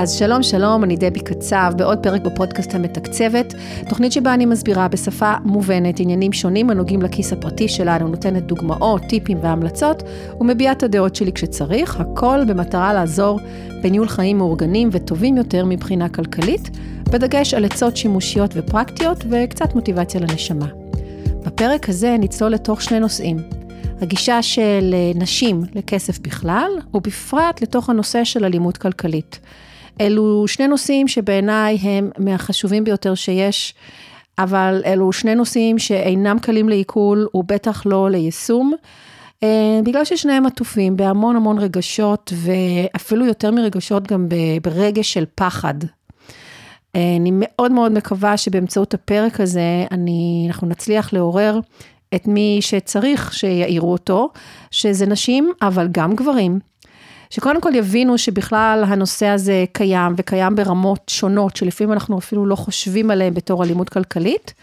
אז שלום שלום, אני דבי קצב, בעוד פרק בפודקאסט המתקצבת, תוכנית שבה אני מסבירה בשפה מובנת עניינים שונים הנוגעים לכיס הפרטי שלנו, נותנת דוגמאות, טיפים והמלצות, ומביעה את הדעות שלי כשצריך, הכל במטרה לעזור בניהול חיים מאורגנים וטובים יותר מבחינה כלכלית, בדגש על עצות שימושיות ופרקטיות וקצת מוטיבציה לנשמה. בפרק הזה נצלול לתוך שני נושאים. הגישה של נשים לכסף בכלל, ובפרט לתוך הנושא של אלימות כלכלית. אלו שני נושאים שבעיניי הם מהחשובים ביותר שיש, אבל אלו שני נושאים שאינם קלים לעיכול ובטח לא ליישום. אה, בגלל ששניהם עטופים בהמון המון רגשות, ואפילו יותר מרגשות גם ברגש של פחד. אה, אני מאוד מאוד מקווה שבאמצעות הפרק הזה, אני, אנחנו נצליח לעורר את מי שצריך שיעירו אותו, שזה נשים, אבל גם גברים. שקודם כל יבינו שבכלל הנושא הזה קיים, וקיים ברמות שונות, שלפעמים אנחנו אפילו לא חושבים עליהן בתור אלימות כלכלית,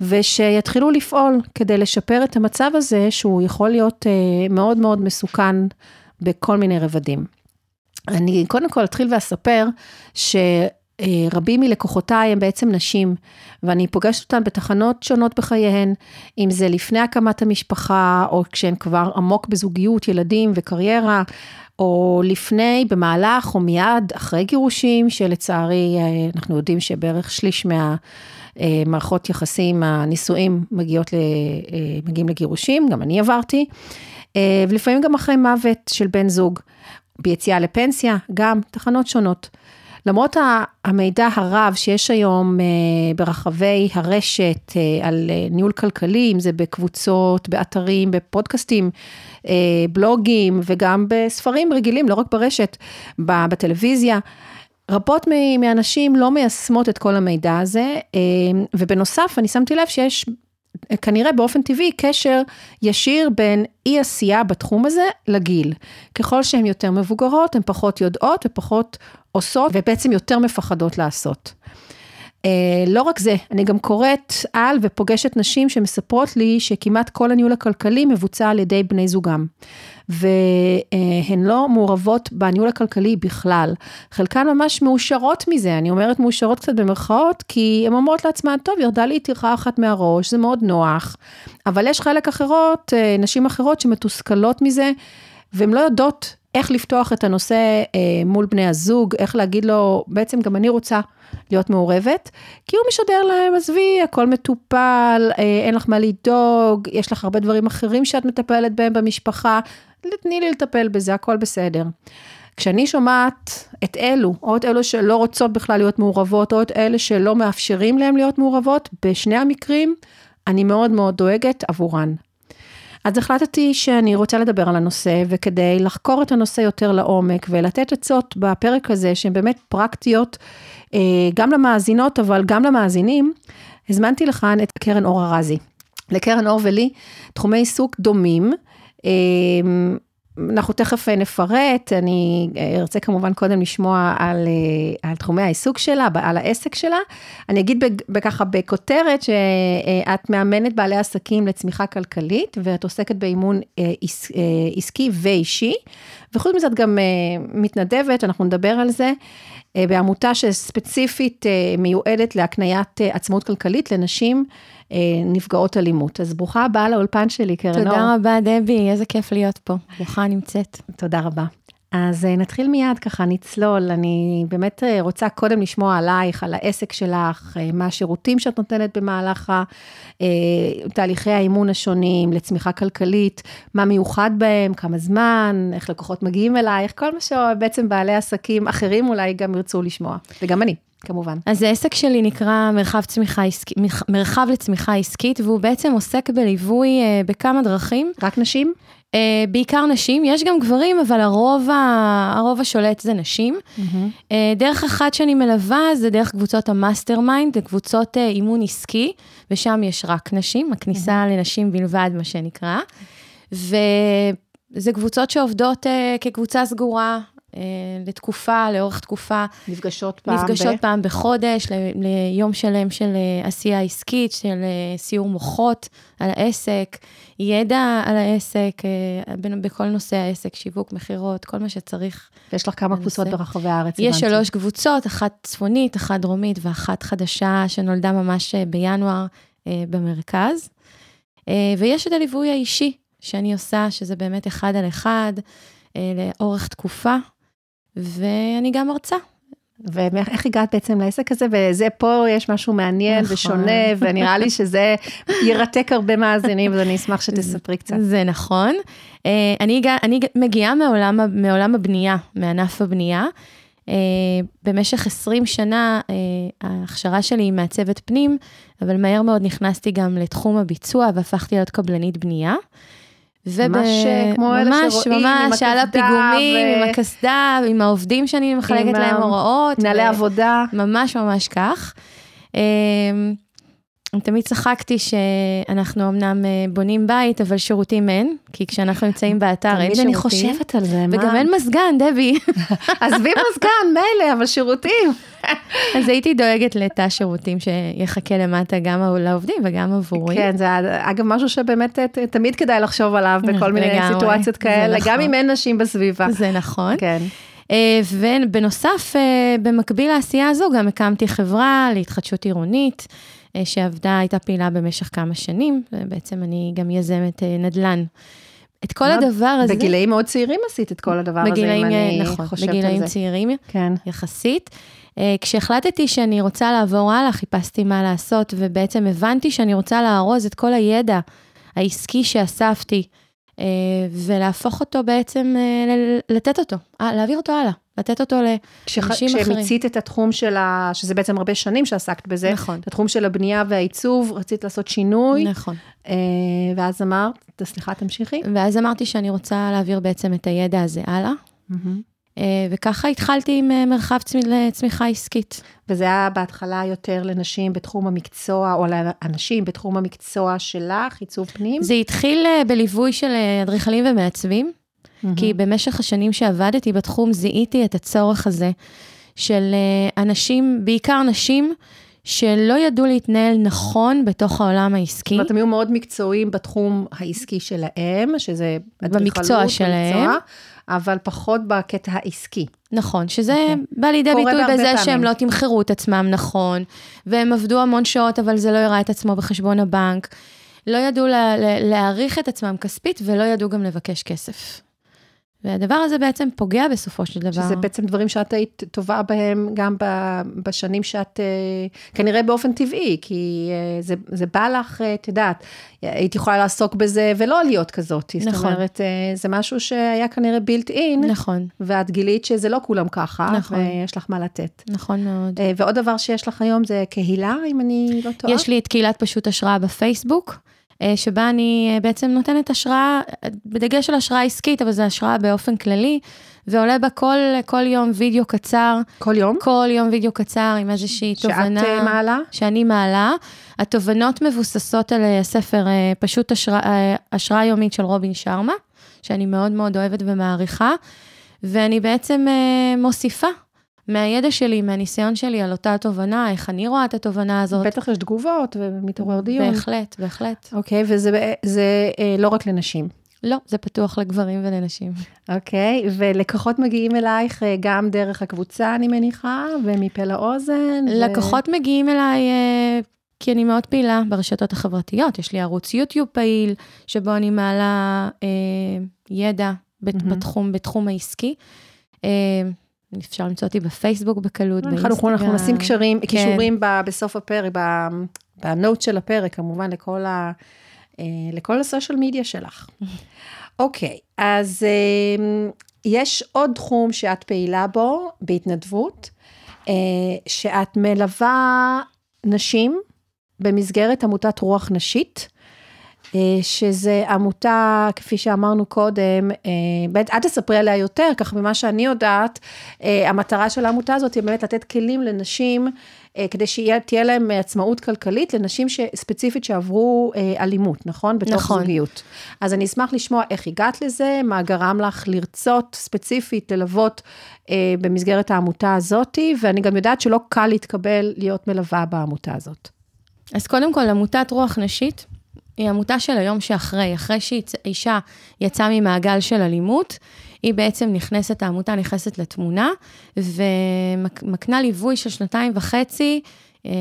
ושיתחילו לפעול כדי לשפר את המצב הזה, שהוא יכול להיות אה, מאוד מאוד מסוכן בכל מיני רבדים. אני קודם כל אתחיל ואספר ש... אה, רבים מלקוחותיי הם בעצם נשים, ואני פוגשת אותן בתחנות שונות בחייהן, אם זה לפני הקמת המשפחה, או כשהן כבר עמוק בזוגיות, ילדים וקריירה, או לפני, במהלך או מיד אחרי גירושים, שלצערי אה, אנחנו יודעים שבערך שליש מהמערכות אה, יחסים, הנישואים מגיעות, מגיעים לגירושים, גם אני עברתי, ולפעמים גם אחרי מוות של בן זוג, ביציאה לפנסיה, גם תחנות שונות. למרות המידע הרב שיש היום אה, ברחבי הרשת אה, על אה, ניהול כלכלי, אם זה בקבוצות, באתרים, בפודקאסטים, בלוגים וגם בספרים רגילים, לא רק ברשת, בטלוויזיה, רבות מהנשים לא מיישמות את כל המידע הזה, ובנוסף, אני שמתי לב שיש כנראה באופן טבעי קשר ישיר בין אי עשייה בתחום הזה לגיל. ככל שהן יותר מבוגרות, הן פחות יודעות ופחות עושות, ובעצם יותר מפחדות לעשות. Uh, לא רק זה, אני גם קוראת על ופוגשת נשים שמספרות לי שכמעט כל הניהול הכלכלי מבוצע על ידי בני זוגם. והן לא מעורבות בניהול הכלכלי בכלל. חלקן ממש מאושרות מזה, אני אומרת מאושרות קצת במרכאות, כי הן אומרות לעצמן, טוב, ירדה לי טרחה אחת מהראש, זה מאוד נוח, אבל יש חלק אחרות, אה, נשים אחרות שמתוסכלות מזה, והן לא יודעות איך לפתוח את הנושא אה, מול בני הזוג, איך להגיד לו, בעצם גם אני רוצה להיות מעורבת, כי הוא משדר להם, עזבי, הכל מטופל, אה, אין לך מה לדאוג, יש לך הרבה דברים אחרים שאת מטפלת בהם במשפחה, תני לי לטפל בזה, הכל בסדר. כשאני שומעת את אלו, או את אלו שלא רוצות בכלל להיות מעורבות, או את אלה שלא מאפשרים להם להיות מעורבות, בשני המקרים, אני מאוד מאוד דואגת עבורן. אז החלטתי שאני רוצה לדבר על הנושא, וכדי לחקור את הנושא יותר לעומק ולתת עצות בפרק הזה, שהן באמת פרקטיות, אה, גם למאזינות, אבל גם למאזינים, הזמנתי לכאן את קרן אור ארזי. לקרן אור ולי תחומי עיסוק דומים. אה, אנחנו תכף נפרט, אני ארצה כמובן קודם לשמוע על, על תחומי העיסוק שלה, על העסק שלה. אני אגיד ככה בכותרת שאת מאמנת בעלי עסקים לצמיחה כלכלית, ואת עוסקת באימון עסקי ואישי, וחוץ מזה את גם מתנדבת, אנחנו נדבר על זה. בעמותה שספציפית מיועדת להקניית עצמאות כלכלית לנשים אה, נפגעות אלימות. אז ברוכה הבאה לאולפן שלי, קרן אור. תודה רבה, דבי, איזה כיף להיות פה. ברוכה נמצאת. תודה רבה. אז אה, נתחיל מיד ככה, נצלול. אני באמת אה, רוצה קודם לשמוע עלייך, על העסק שלך, מה השירותים שאת נותנת במהלך תהליכי האימון השונים לצמיחה כלכלית, מה מיוחד בהם, כמה זמן, איך לקוחות מגיעים אלייך, כל מה שבעצם בעלי עסקים אחרים אולי גם ירצו לשמוע, וגם אני. כמובן. אז העסק שלי נקרא מרחב, צמיחה עסק... מרחב לצמיחה עסקית, והוא בעצם עוסק בליווי uh, בכמה דרכים. רק נשים? Uh, בעיקר נשים, יש גם גברים, אבל הרוב, ה... הרוב השולט זה נשים. Mm-hmm. Uh, דרך אחת שאני מלווה זה דרך קבוצות ה mastermind, זה קבוצות uh, אימון עסקי, ושם יש רק נשים, הכניסה mm-hmm. לנשים בלבד, מה שנקרא. וזה קבוצות שעובדות uh, כקבוצה סגורה, אה, לתקופה, לאורך תקופה. נפגשות פעם נפגשות ב... פעם בחודש, ל- ליום שלם של אה, עשייה עסקית, של אה, סיור מוחות על העסק, ידע על העסק, אה, בכל נושא העסק, שיווק, מכירות, כל מה שצריך. יש לך כמה. קבוצות ברחבי הארץ, יש הבנתי. שלוש קבוצות, אחת צפונית, אחת דרומית ואחת חדשה שנולדה ממש אה, בינואר אה, במרכז. אה, ויש את הליווי האישי שאני עושה, שזה באמת אחד על אחד, אה, לאורך תקופה, ואני גם מרצה. ואיך הגעת בעצם לעסק הזה? וזה פה יש משהו מעניין נכון. ושונה, ונראה לי שזה ירתק הרבה מאזינים, אז אני אשמח שתספרי קצת. זה נכון. אה, אני, אני מגיעה מעולם, מעולם הבנייה, מענף הבנייה. אה, במשך 20 שנה אה, ההכשרה שלי היא מעצבת פנים, אבל מהר מאוד נכנסתי גם לתחום הביצוע והפכתי להיות קבלנית בנייה. וב- ממש, אה, כמו אלה ממש, שרואים עם ממש, על הקסדה הפיגומים, ו- עם הקסדה, עם העובדים שאני מחלקת עם להם הוראות. נהלי ו- עבודה. ממש ממש כך. תמיד צחקתי שאנחנו אמנם אה, בונים בית, אבל שירותים אין, כי כשאנחנו נמצאים באתר אין תמיד שירותים. אני חושבת על זה, מה? וגם אין מזגן, דבי. עזבי מזגן, מילא, אבל שירותים. אז הייתי דואגת לתא שירותים שיחכה למטה גם לעובדים וגם עבורי. כן, זה אגב משהו שבאמת אה, תמיד כדאי לחשוב עליו בכל מיני סיטואציות כאלה, נכון. גם אם אין נשים בסביבה. זה נכון. כן. אה, ובנוסף, במקביל לעשייה הזו, גם הקמתי חברה להתחדשות עירונית, שעבדה, הייתה פעילה במשך כמה שנים, ובעצם אני גם יזמת אה, נדל"ן. את כל הדבר הזה... בגילאים מאוד צעירים עשית את כל הדבר הזה, אם בגילאים, אני נכון, חושבת על בגילאים זה. צעירים כן. יחסית. אה, כשהחלטתי שאני רוצה לעבור הלאה, חיפשתי מה לעשות, ובעצם הבנתי שאני רוצה לארוז את כל הידע העסקי שאספתי, אה, ולהפוך אותו בעצם, אה, לתת אותו, אה, להעביר אותו הלאה, לתת אותו כשח- לאנשים אחרים. כשמיצית את התחום של ה... שזה בעצם הרבה שנים שעסקת בזה, נכון. את התחום של הבנייה והעיצוב, רצית לעשות שינוי, נכון. אה, ואז אמרת, סליחה, תמשיכי. ואז אמרתי שאני רוצה להעביר בעצם את הידע הזה הלאה, אה, וככה התחלתי עם אה, מרחב צמ- לצמיחה עסקית. וזה היה בהתחלה יותר לנשים בתחום המקצוע, או לאנשים בתחום המקצוע שלך, עיצוב פנים. זה התחיל בליווי של אדריכלים ומעצבים, כי במשך השנים שעבדתי בתחום זיהיתי את הצורך הזה של אה, אנשים, בעיקר נשים, שלא ידעו להתנהל נכון בתוך העולם העסקי. זאת אומרת, הם היו מאוד מקצועיים בתחום העסקי שלהם, שזה במקצוע שלהם. במקצוע, אבל פחות בקטע העסקי. נכון, שזה אוקיי. בא לידי ביטוי בזה פעמים. שהם לא תמחרו את עצמם נכון, והם עבדו המון שעות, אבל זה לא הראה את עצמו בחשבון הבנק. לא ידעו לה, לה, להעריך את עצמם כספית, ולא ידעו גם לבקש כסף. והדבר הזה בעצם פוגע בסופו של דבר. שזה בעצם דברים שאת היית טובה בהם גם בשנים שאת, אה, כנראה באופן טבעי, כי אה, זה, זה בא לך, אה, את יודעת, היית יכולה לעסוק בזה ולא להיות כזאת. זאת נכון. אומרת, אה, זה משהו שהיה כנראה בילט אין, נכון, ואת גילית שזה לא כולם ככה, נכון. ויש לך מה לתת. נכון מאוד. ועוד דבר שיש לך היום זה קהילה, אם אני לא טועה. יש לי את קהילת פשוט השראה בפייסבוק, שבה אני אה, בעצם נותנת השראה, אה, בדגש על השראה עסקית, אבל זו השראה באופן כללי, ועולה בה כל, כל יום וידאו קצר, כל יום? כל יום וידאו קצר עם איזושהי שאת תובנה. אה, מעלה? שאני מעלה. התובנות מבוססות על אה, הספר אה, פשוט השראה, אה, השראה יומית של רובין שרמה, שאני מאוד מאוד אוהבת ומעריכה, ואני בעצם אה, מוסיפה מהידע שלי, מהניסיון שלי על אותה תובנה, איך אני רואה את התובנה הזאת. בטח יש תגובות ומתעורר דיון. בהחלט, בהחלט. אוקיי, וזה זה, אה, לא רק לנשים. לא, זה פתוח לגברים ולנשים. אוקיי, ולקוחות מגיעים אלייך אה, גם דרך הקבוצה, אני מניחה, ומפה לאוזן. ו- לקוחות מגיעים אליי אה, כי אני מאוד פעילה ברשתות החברתיות. יש לי ערוץ יוטיוב פעיל, שבו אני מעלה אה, ידע בת- מהמם. בתחום, בתחום העסקי. אה, אפשר למצוא אותי בפייסבוק בקלות, אנחנו, באינסטגרם. אנחנו נשים קשרים, כן. קישורים ב- בסוף הפרק, בנוט של הפרק, כמובן, לכל, ה, אה, לכל הסושיאל מדיה שלך. אוקיי, אז אה, יש עוד תחום שאת פעילה בו, בהתנדבות, אה, שאת מלווה נשים במסגרת עמותת רוח נשית. אה, שזה עמותה, כפי שאמרנו קודם, אה, את תספרי עליה יותר, כך ממה שאני יודעת, אה, המטרה של העמותה הזאת היא באמת לתת כלים לנשים כדי שתהיה להם עצמאות כלכלית לנשים ספציפית שעברו אלימות, נכון? בתוך נכון. זוגיות. אז אני אשמח לשמוע איך הגעת לזה, מה גרם לך לרצות ספציפית ללוות במסגרת העמותה הזאתי, ואני גם יודעת שלא קל להתקבל להיות מלווה בעמותה הזאת. אז קודם כל, עמותת רוח נשית היא עמותה של היום שאחרי, אחרי שאישה יצאה ממעגל של אלימות, היא בעצם נכנסת, העמותה נכנסת לתמונה, ומקנה ליווי של שנתיים וחצי, אה,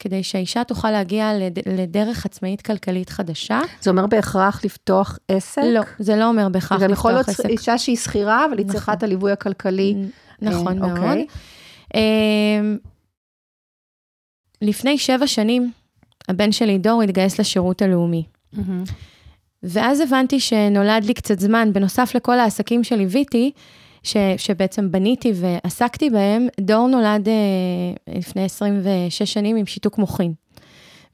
כדי שהאישה תוכל להגיע לדרך עצמאית כלכלית חדשה. זה אומר בהכרח לפתוח עסק? לא, זה לא אומר בהכרח לפתוח עסק. זה יכול להיות אישה שהיא שכירה, אבל היא נכון. צריכה את הליווי הכלכלי. נכון אה, מאוד. אוקיי. אה, לפני שבע שנים, הבן שלי דור התגייס לשירות הלאומי. Mm-hmm. ואז הבנתי שנולד לי קצת זמן, בנוסף לכל העסקים שליוויתי, ש, שבעצם בניתי ועסקתי בהם, דור נולד אה, לפני 26 שנים עם שיתוק מוחין.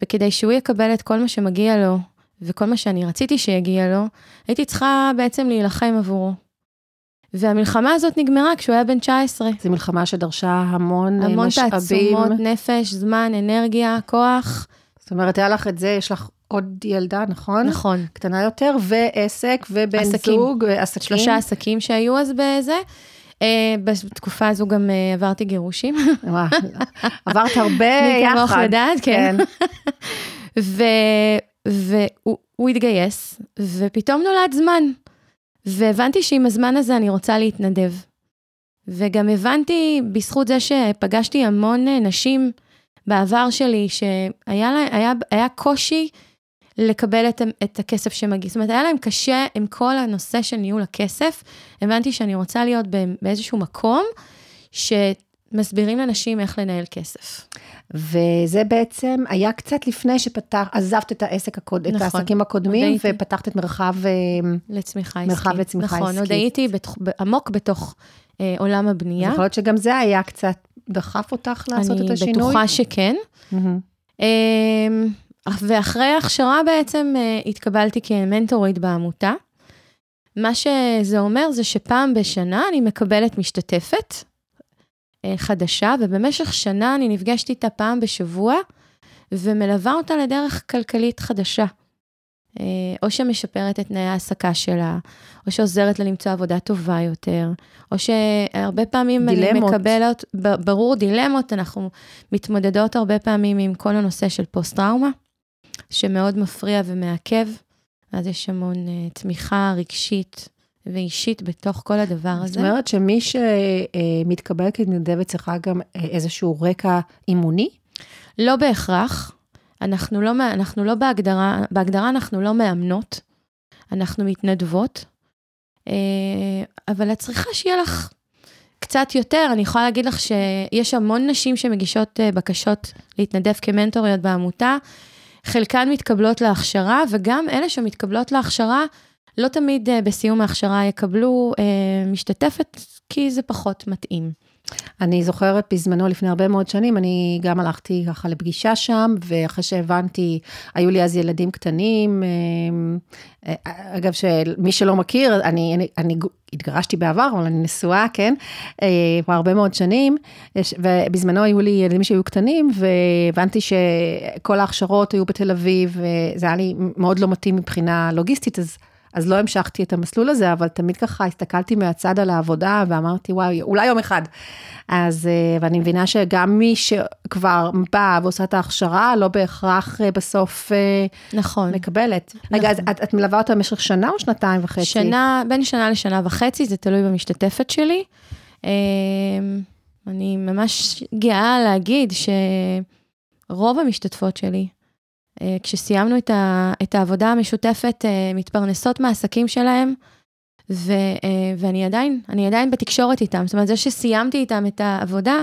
וכדי שהוא יקבל את כל מה שמגיע לו, וכל מה שאני רציתי שיגיע לו, הייתי צריכה בעצם להילחם עבורו. והמלחמה הזאת נגמרה כשהוא היה בן 19. זו מלחמה שדרשה המון, המון משאבים. המון תעצומות, נפש, זמן, אנרגיה, כוח. זאת אומרת, היה לך את זה, יש לך עוד ילדה, נכון? נכון. קטנה יותר, ועסק, ובן עסקים. זוג, עסקים. שלושה עסקים שהיו אז בזה. Uh, בתקופה הזו גם uh, עברתי גירושים. עברת הרבה יחד. מי כמוך לדעת, כן. כן. והוא התגייס, ופתאום נולד זמן. והבנתי שעם הזמן הזה אני רוצה להתנדב. וגם הבנתי, בזכות זה שפגשתי המון אה, נשים בעבר שלי, שהיה לה, היה, היה קושי לקבל את, את הכסף שמגיע. זאת אומרת, היה להם קשה עם כל הנושא של ניהול הכסף. הבנתי שאני רוצה להיות באיזשהו מקום שמסבירים לנשים איך לנהל כסף. וזה בעצם היה קצת לפני שפתח, עזבת את העסק הקוד, נכון, את העסקים הקודמים, ופתחת את מרחב... אה, לצמיחה עסקית. מרחב לצמיחה נכון, עסקית. נכון, עוד הייתי בתוך, עמוק בתוך אה, עולם הבנייה. יכול להיות שגם זה היה קצת דחף אותך לעשות את השינוי? אני בטוחה שכן. Mm-hmm. ואחרי ההכשרה בעצם אה, התקבלתי כמנטורית בעמותה. מה שזה אומר זה שפעם בשנה אני מקבלת משתתפת אה, חדשה, ובמשך שנה אני נפגשת איתה פעם בשבוע, ומלווה אותה לדרך כלכלית חדשה. אה, או שמשפרת את תנאי ההעסקה שלה, או שעוזרת לה למצוא עבודה טובה יותר, או שהרבה פעמים דילמות. אני מקבלת, ברור דילמות, אנחנו מתמודדות הרבה פעמים עם כל הנושא של פוסט-טראומה. שמאוד מפריע ומעכב, ואז יש המון uh, תמיכה רגשית ואישית בתוך כל הדבר הזה. זאת אומרת שמי שמתקבל אה, כמתנדבת צריכה גם איזשהו רקע אימוני? לא בהכרח. אנחנו לא, אנחנו לא בהגדרה, בהגדרה אנחנו לא מאמנות, אנחנו מתנדבות, אבל את צריכה שיהיה לך קצת יותר. אני יכולה להגיד לך שיש המון נשים שמגישות בקשות להתנדב כמנטוריות בעמותה, חלקן מתקבלות להכשרה, וגם אלה שמתקבלות להכשרה, לא תמיד אה, בסיום ההכשרה יקבלו אה, משתתפת, כי זה פחות מתאים. אני זוכרת בזמנו, לפני הרבה מאוד שנים, אני גם הלכתי ככה לפגישה שם, ואחרי שהבנתי, היו לי אז ילדים קטנים. אה, אגב, שמי שלא מכיר, אני, אני, אני התגרשתי בעבר, אבל אני נשואה, כן, כבר הרבה מאוד שנים, ובזמנו היו לי ילדים שהיו קטנים, והבנתי שכל ההכשרות היו בתל אביב, וזה היה לי מאוד לא מתאים מבחינה לוגיסטית, אז... אז לא המשכתי את המסלול הזה, אבל תמיד ככה הסתכלתי מהצד על העבודה ואמרתי, וואי, אולי יום אחד. אז, אה, ואני מבינה שגם מי שכבר באה ועושה את ההכשרה, לא בהכרח אה, בסוף אה, נכון. מקבלת. נכון. רגע, אז את, את מלווה אותה במשך שנה או שנתיים וחצי? שנה, בין שנה לשנה וחצי, זה תלוי במשתתפת שלי. אני ממש גאה להגיד שרוב המשתתפות שלי, כשסיימנו את, ה, את העבודה המשותפת, אה, מתפרנסות מהעסקים שלהם, ו, אה, ואני עדיין, אני עדיין בתקשורת איתם. זאת אומרת, זה שסיימתי איתם את העבודה,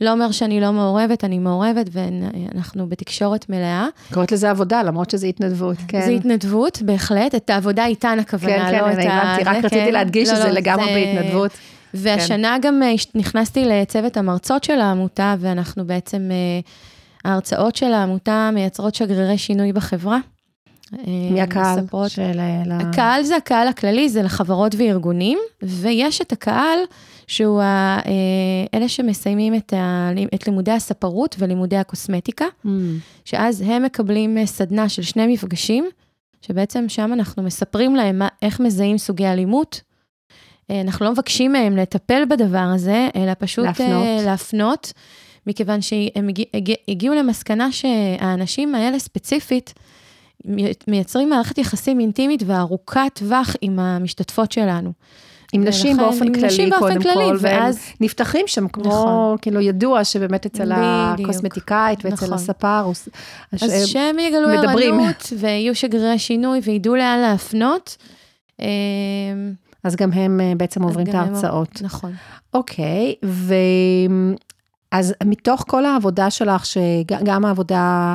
לא אומר שאני לא מעורבת, אני מעורבת ואנחנו בתקשורת מלאה. קוראת לזה עבודה, למרות שזה התנדבות, כן. זה התנדבות, בהחלט. את העבודה איתן הכוונה, כן, כן, לא את ה... כן, כן, הבנתי, רק רציתי כן. להדגיש לא, שזה לא, לגמרי זה... בהתנדבות. והשנה כן. גם נכנסתי לצוות המרצות של העמותה, ואנחנו בעצם... ההרצאות של העמותה מייצרות שגרירי שינוי בחברה. מי הקהל מספרות- של... ה- הקהל זה הקהל הכללי, זה לחברות וארגונים, ויש את הקהל שהוא ה- אה, אלה שמסיימים את, ה, את לימודי הספרות ולימודי הקוסמטיקה, Mm. שאז הם מקבלים אה, סדנה של שני מפגשים, שבעצם שם אנחנו מספרים להם מה, איך מזהים סוגי אלימות. אה, אנחנו לא מבקשים מהם לטפל בדבר הזה, אלא פשוט. להפנות, להפנות מכיוון שהם הגיע, הגיע, הגיעו למסקנה שהאנשים האלה ספציפית, מי- מייצרים מערכת יחסים אינטימית וארוכת טווח עם המשתתפות שלנו. עם נשים באופן עם כללי, נשים באופן קודם כללי, כל, והם ואז- נפתחים שם, כמו, נכון. כאילו, ידוע שבאמת אצל בדיוק. הקוסמטיקאית ואצל נכון. הספר, הוא אז ש- שהם יגלו. ערנות ויהיו שגרירי שינוי וידעו לאן להפנות. אה, אז גם הם אה, בעצם עוברים את גם הם- ההרצאות. נכון. אוקיי, ו... אז מתוך כל העבודה שלך, שגם העבודה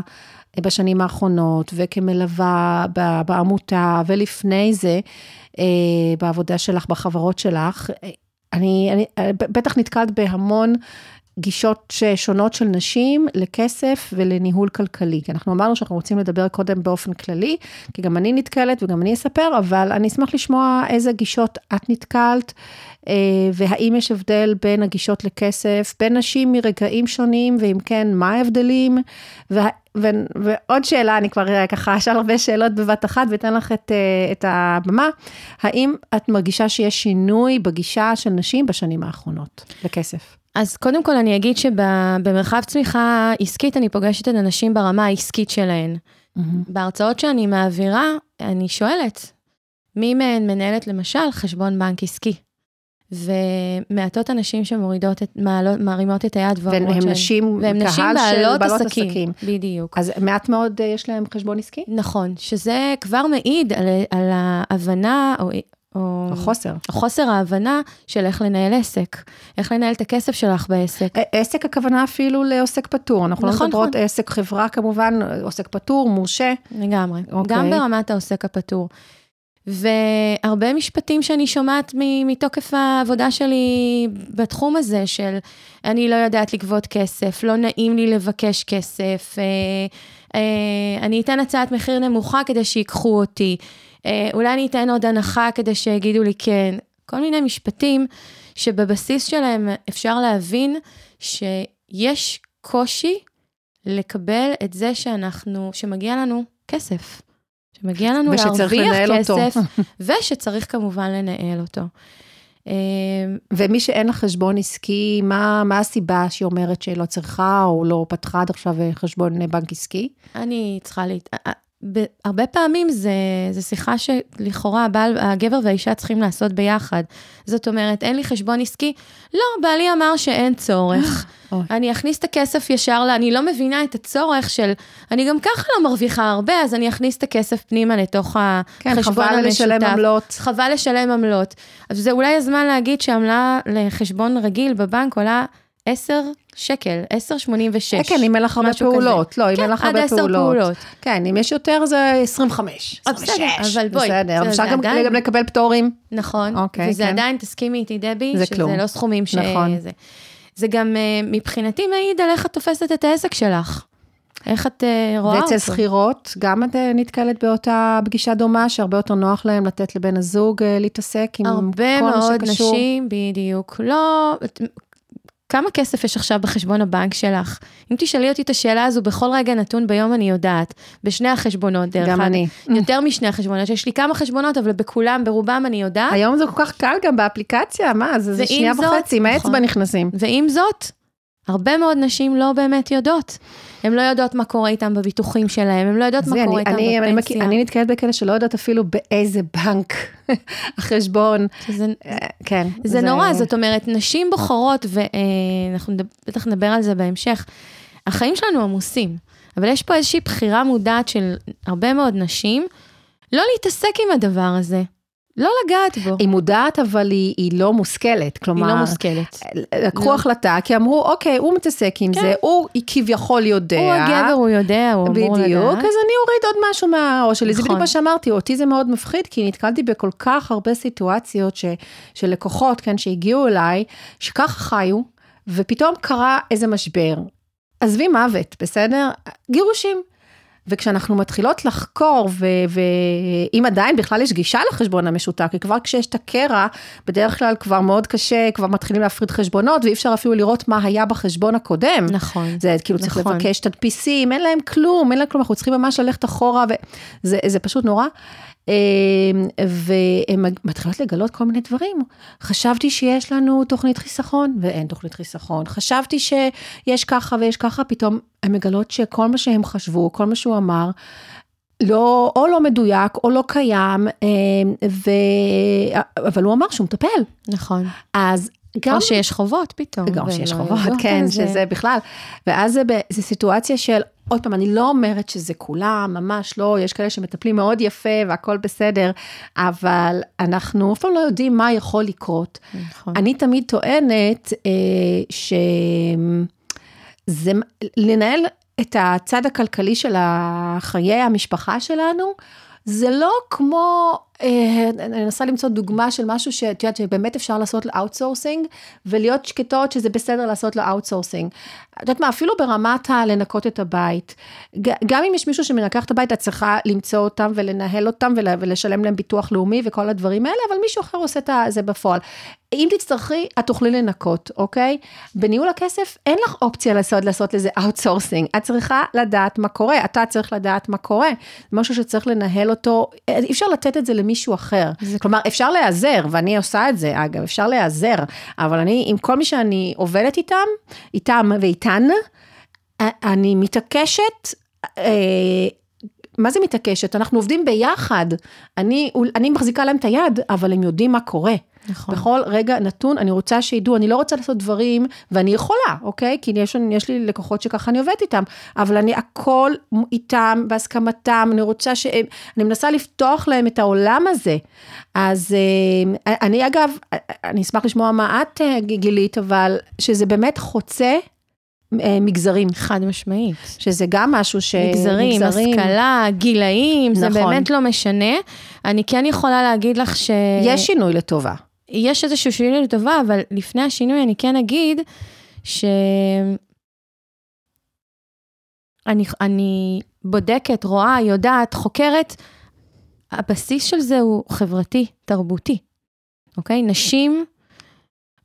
בשנים האחרונות, וכמלווה בעמותה, ולפני זה, אה, בעבודה שלך, בחברות שלך, אה, אני, אני בטח נתקלת בהמון גישות שונות של נשים לכסף ולניהול כלכלי. כי אנחנו אמרנו שאנחנו רוצים לדבר קודם באופן כללי, כי גם אני נתקלת וגם אני אספר, אבל אני אשמח לשמוע איזה גישות את נתקלת, אה, והאם יש הבדל בין הגישות לכסף, בין נשים מרגעים שונים, ואם כן, מה ההבדלים? וה- ו- ועוד שאלה, אני כבר אה, ככה אשאל הרבה שאלות בבת אחת ואתן לך את, אה, את הבמה. האם את מרגישה שיש שינוי בגישה של נשים בשנים האחרונות לכסף? אז קודם כל אני אגיד שבמרחב צמיחה עסקית אני פוגשת את הנשים ברמה העסקית שלהן. בהרצאות שאני מעבירה, אני שואלת, מי מהן מנהלת למשל חשבון בנק עסקי? ומעטות הנשים שמורידות את, מעלות, מרימות את היד ואומרות והן שהן... נשים, והן נשים קהל של בעלות בעלות עסקים. עסקים. בדיוק. אז מעט מאוד אה, יש להם חשבון עסקי? נכון, שזה כבר מעיד על, על ההבנה, או, או, או חוסר. ההבנה של איך לנהל עסק, איך לנהל את הכסף שלך בעסק. עסק הכוונה אפילו לעוסק פטור, אנחנו נכון, לא מדברות נכון. עסק חברה כמובן, עוסק פטור, מורשה. לגמרי. אוקיי. גם ברמת העוסק הפטור. והרבה משפטים שאני שומעת מתוקף העבודה שלי בתחום הזה, של אני לא יודעת לגבות כסף, לא נעים לי לבקש כסף, אה, אה, אני אתן הצעת מחיר נמוכה כדי שיקחו אותי, אולי אני אתן עוד הנחה כדי שיגידו לי כן. כל מיני משפטים שבבסיס שלהם אפשר להבין שיש קושי לקבל את זה שאנחנו, שמגיע לנו כסף. שמגיע לנו להרוויח לנהל אותו. כסף, ושצריך כמובן לנהל אותו. אה, ומי שאין לה חשבון עסקי, מה, מה הסיבה שהיא אומרת שהיא לא צריכה, או לא פתחה עד עכשיו אה, חשבון אה, בנק עסקי? אני צריכה להת... הרבה פעמים זה, זה שיחה שלכאורה הבעל, הגבר והאישה צריכים לעשות ביחד. זאת אומרת, אין לי חשבון עסקי? לא, בעלי אמר שאין צורך. אני אכניס את הכסף ישר ל... אני לא מבינה את הצורך של... אני גם ככה לא מרוויחה הרבה, אז אני אכניס את הכסף פנימה לתוך כן, החשבון חבל המשותף. לשלם עמלות. חבל לשלם עמלות. אז זה אולי הזמן להגיד שעמלה לחשבון רגיל בבנק עולה 10 שקל, 10.86. אה, כן, אם אין לך הרבה פעולות. לא, אם כן, אין לך הרבה פעולות. פעולות. כן, אם יש יותר זה 25, אה, בסדר, 26. אבל בואי, בסדר, אפשר גם, עדיין- גם לקבל פטורים. נכון, אוקיי, וזה כן. עדיין, תסכימי איתי, דבי, זה שזה כלום. לא סכומים ש... נכון. זה. זה גם אה, מבחינתי מעיד על איך את תופסת את העסק שלך. איך את אה, רואה אותו. ואצל שכירות, גם את אה, נתקלת באותה פגישה דומה, שהרבה יותר נוח להם לתת לבן הזוג אה, להתעסק עם הרבה כל מה מאוד שקשור. נשים, בדיוק, לא... כמה כסף יש עכשיו בחשבון הבנק שלך? אם תשאלי אותי את השאלה הזו בכל רגע נתון ביום, אני יודעת. בשני החשבונות, דרך גם אגב. אני. יותר משני החשבונות, יש לי כמה חשבונות, אבל בכולם, ברובם אני יודעת. היום זה כל כך קל גם באפליקציה, מה, זה, זה שנייה זאת- וחצי, עם האצבע נכון. נכנסים. ועם זאת, הרבה מאוד נשים לא באמת יודעות. הן לא יודעות מה קורה איתם בביטוחים שלהם, הן לא יודעות מה זה, קורה אני, איתם אני, אני, בפנסיה. אני נתקלת בכאלה שלא יודעת אפילו באיזה בנק החשבון, שזה, אה, כן. זה נורא, זאת אומרת, נשים בוחרות, ואנחנו בטח נדבר על זה בהמשך, החיים שלנו עמוסים, אבל יש פה איזושהי בחירה מודעת של הרבה מאוד נשים, לא להתעסק עם הדבר הזה, לא לגעת בו. היא מודעת, אבל היא, היא לא מושכלת, כלומר... היא לא מושכלת. לקחו לא. החלטה, כי אמרו, אוקיי, הוא מתעסק עם כן. זה, הוא כביכול יודע. הוא הגבר, הוא יודע, הוא אמור לדעת. בדיוק, אז אני אוריד עוד משהו מהראש שלי. זה נכון. בדיוק מה שאמרתי, אותי זה מאוד מפחיד, כי נתקלתי בכל כך הרבה סיטואציות ש, של לקוחות, כן, שהגיעו אליי, שככה חיו, ופתאום קרה איזה משבר. עזבי מוות, בסדר? גירושים. וכשאנחנו מתחילות לחקור, ואם עדיין בכלל יש גישה לחשבון המשותק, כי כבר כשיש את הקרע, בדרך כלל כבר מאוד קשה, כבר מתחילים להפריד חשבונות, ואי אפשר אפילו לראות מה היה בחשבון הקודם. נכון. זה כאילו צריך נכון. לבקש תדפיסים, אין להם כלום, אין להם כלום, אנחנו צריכים ממש ללכת אחורה, וזה פשוט נורא. אמ, והן מתחילות לגלות כל מיני דברים. חשבתי שיש לנו תוכנית חיסכון, ואין תוכנית חיסכון. חשבתי שיש ככה ויש ככה, פתאום הן מגלות שכל מה שהם חשבו, כל מה שהוא אמר, לא, או לא מדויק, או לא קיים, אמ, ו... אבל הוא אמר שהוא מטפל. נכון. אז גם... או שיש חובות פתאום. גם שיש חובות, כן, זה. שזה בכלל. ואז זה, זה סיטואציה של, עוד פעם, אני לא אומרת שזה כולם, ממש לא, יש כאלה שמטפלים מאוד יפה והכל בסדר, אבל אנחנו אף פעם לא יודעים מה יכול לקרות. נכון. אני תמיד טוענת אה, שזה, לנהל את הצד הכלכלי של חיי המשפחה שלנו, זה לא כמו, אה, אני מנסה למצוא דוגמה של משהו שאת יודעת שבאמת אפשר לעשות ל outsourcing, ולהיות שקטות שזה בסדר לעשות ל outsourcing. את יודעת מה, אפילו ברמת הלנקות את הבית. גם אם יש מישהו שמנקה את הבית, את צריכה למצוא אותם ולנהל אותם ולשלם להם ביטוח לאומי וכל הדברים האלה, אבל מישהו אחר עושה את זה בפועל. אם תצטרכי, את תוכלי לנקות, אוקיי? בניהול הכסף אין לך אופציה לעשות, לעשות לזה outsourcing. את צריכה לדעת מה קורה, אתה צריך לדעת מה קורה. משהו שצריך לנהל אותו, אי אפשר לתת את זה למישהו אחר. זה... כלומר, אפשר להיעזר, ואני עושה את זה, אגב, אפשר להיעזר, אבל אני, עם כל מי שאני עובדת איתם, איתם ואיתן, אני מתעקשת, אה, מה זה מתעקשת? אנחנו עובדים ביחד. אני, אני מחזיקה להם את היד, אבל הם יודעים מה קורה. נכון. בכל רגע נתון, אני רוצה שידעו, אני לא רוצה לעשות דברים, ואני יכולה, אוקיי? כי יש, יש לי לקוחות שככה אני עובדת איתם, אבל אני הכל איתם, בהסכמתם, אני רוצה שהם, אני מנסה לפתוח להם את העולם הזה. אז אה, אני אגב, אני אשמח לשמוע מה את אה, גילית, אבל שזה באמת חוצה. מגזרים. חד משמעית. שזה גם משהו ש... מגזרים, מגזרים. השכלה, גילאים, נכון. זה באמת לא משנה. אני כן יכולה להגיד לך ש... יש שינוי לטובה. יש איזשהו שינוי לטובה, אבל לפני השינוי אני כן אגיד ש... אני, אני בודקת, רואה, יודעת, חוקרת, הבסיס של זה הוא חברתי, תרבותי, אוקיי? נשים,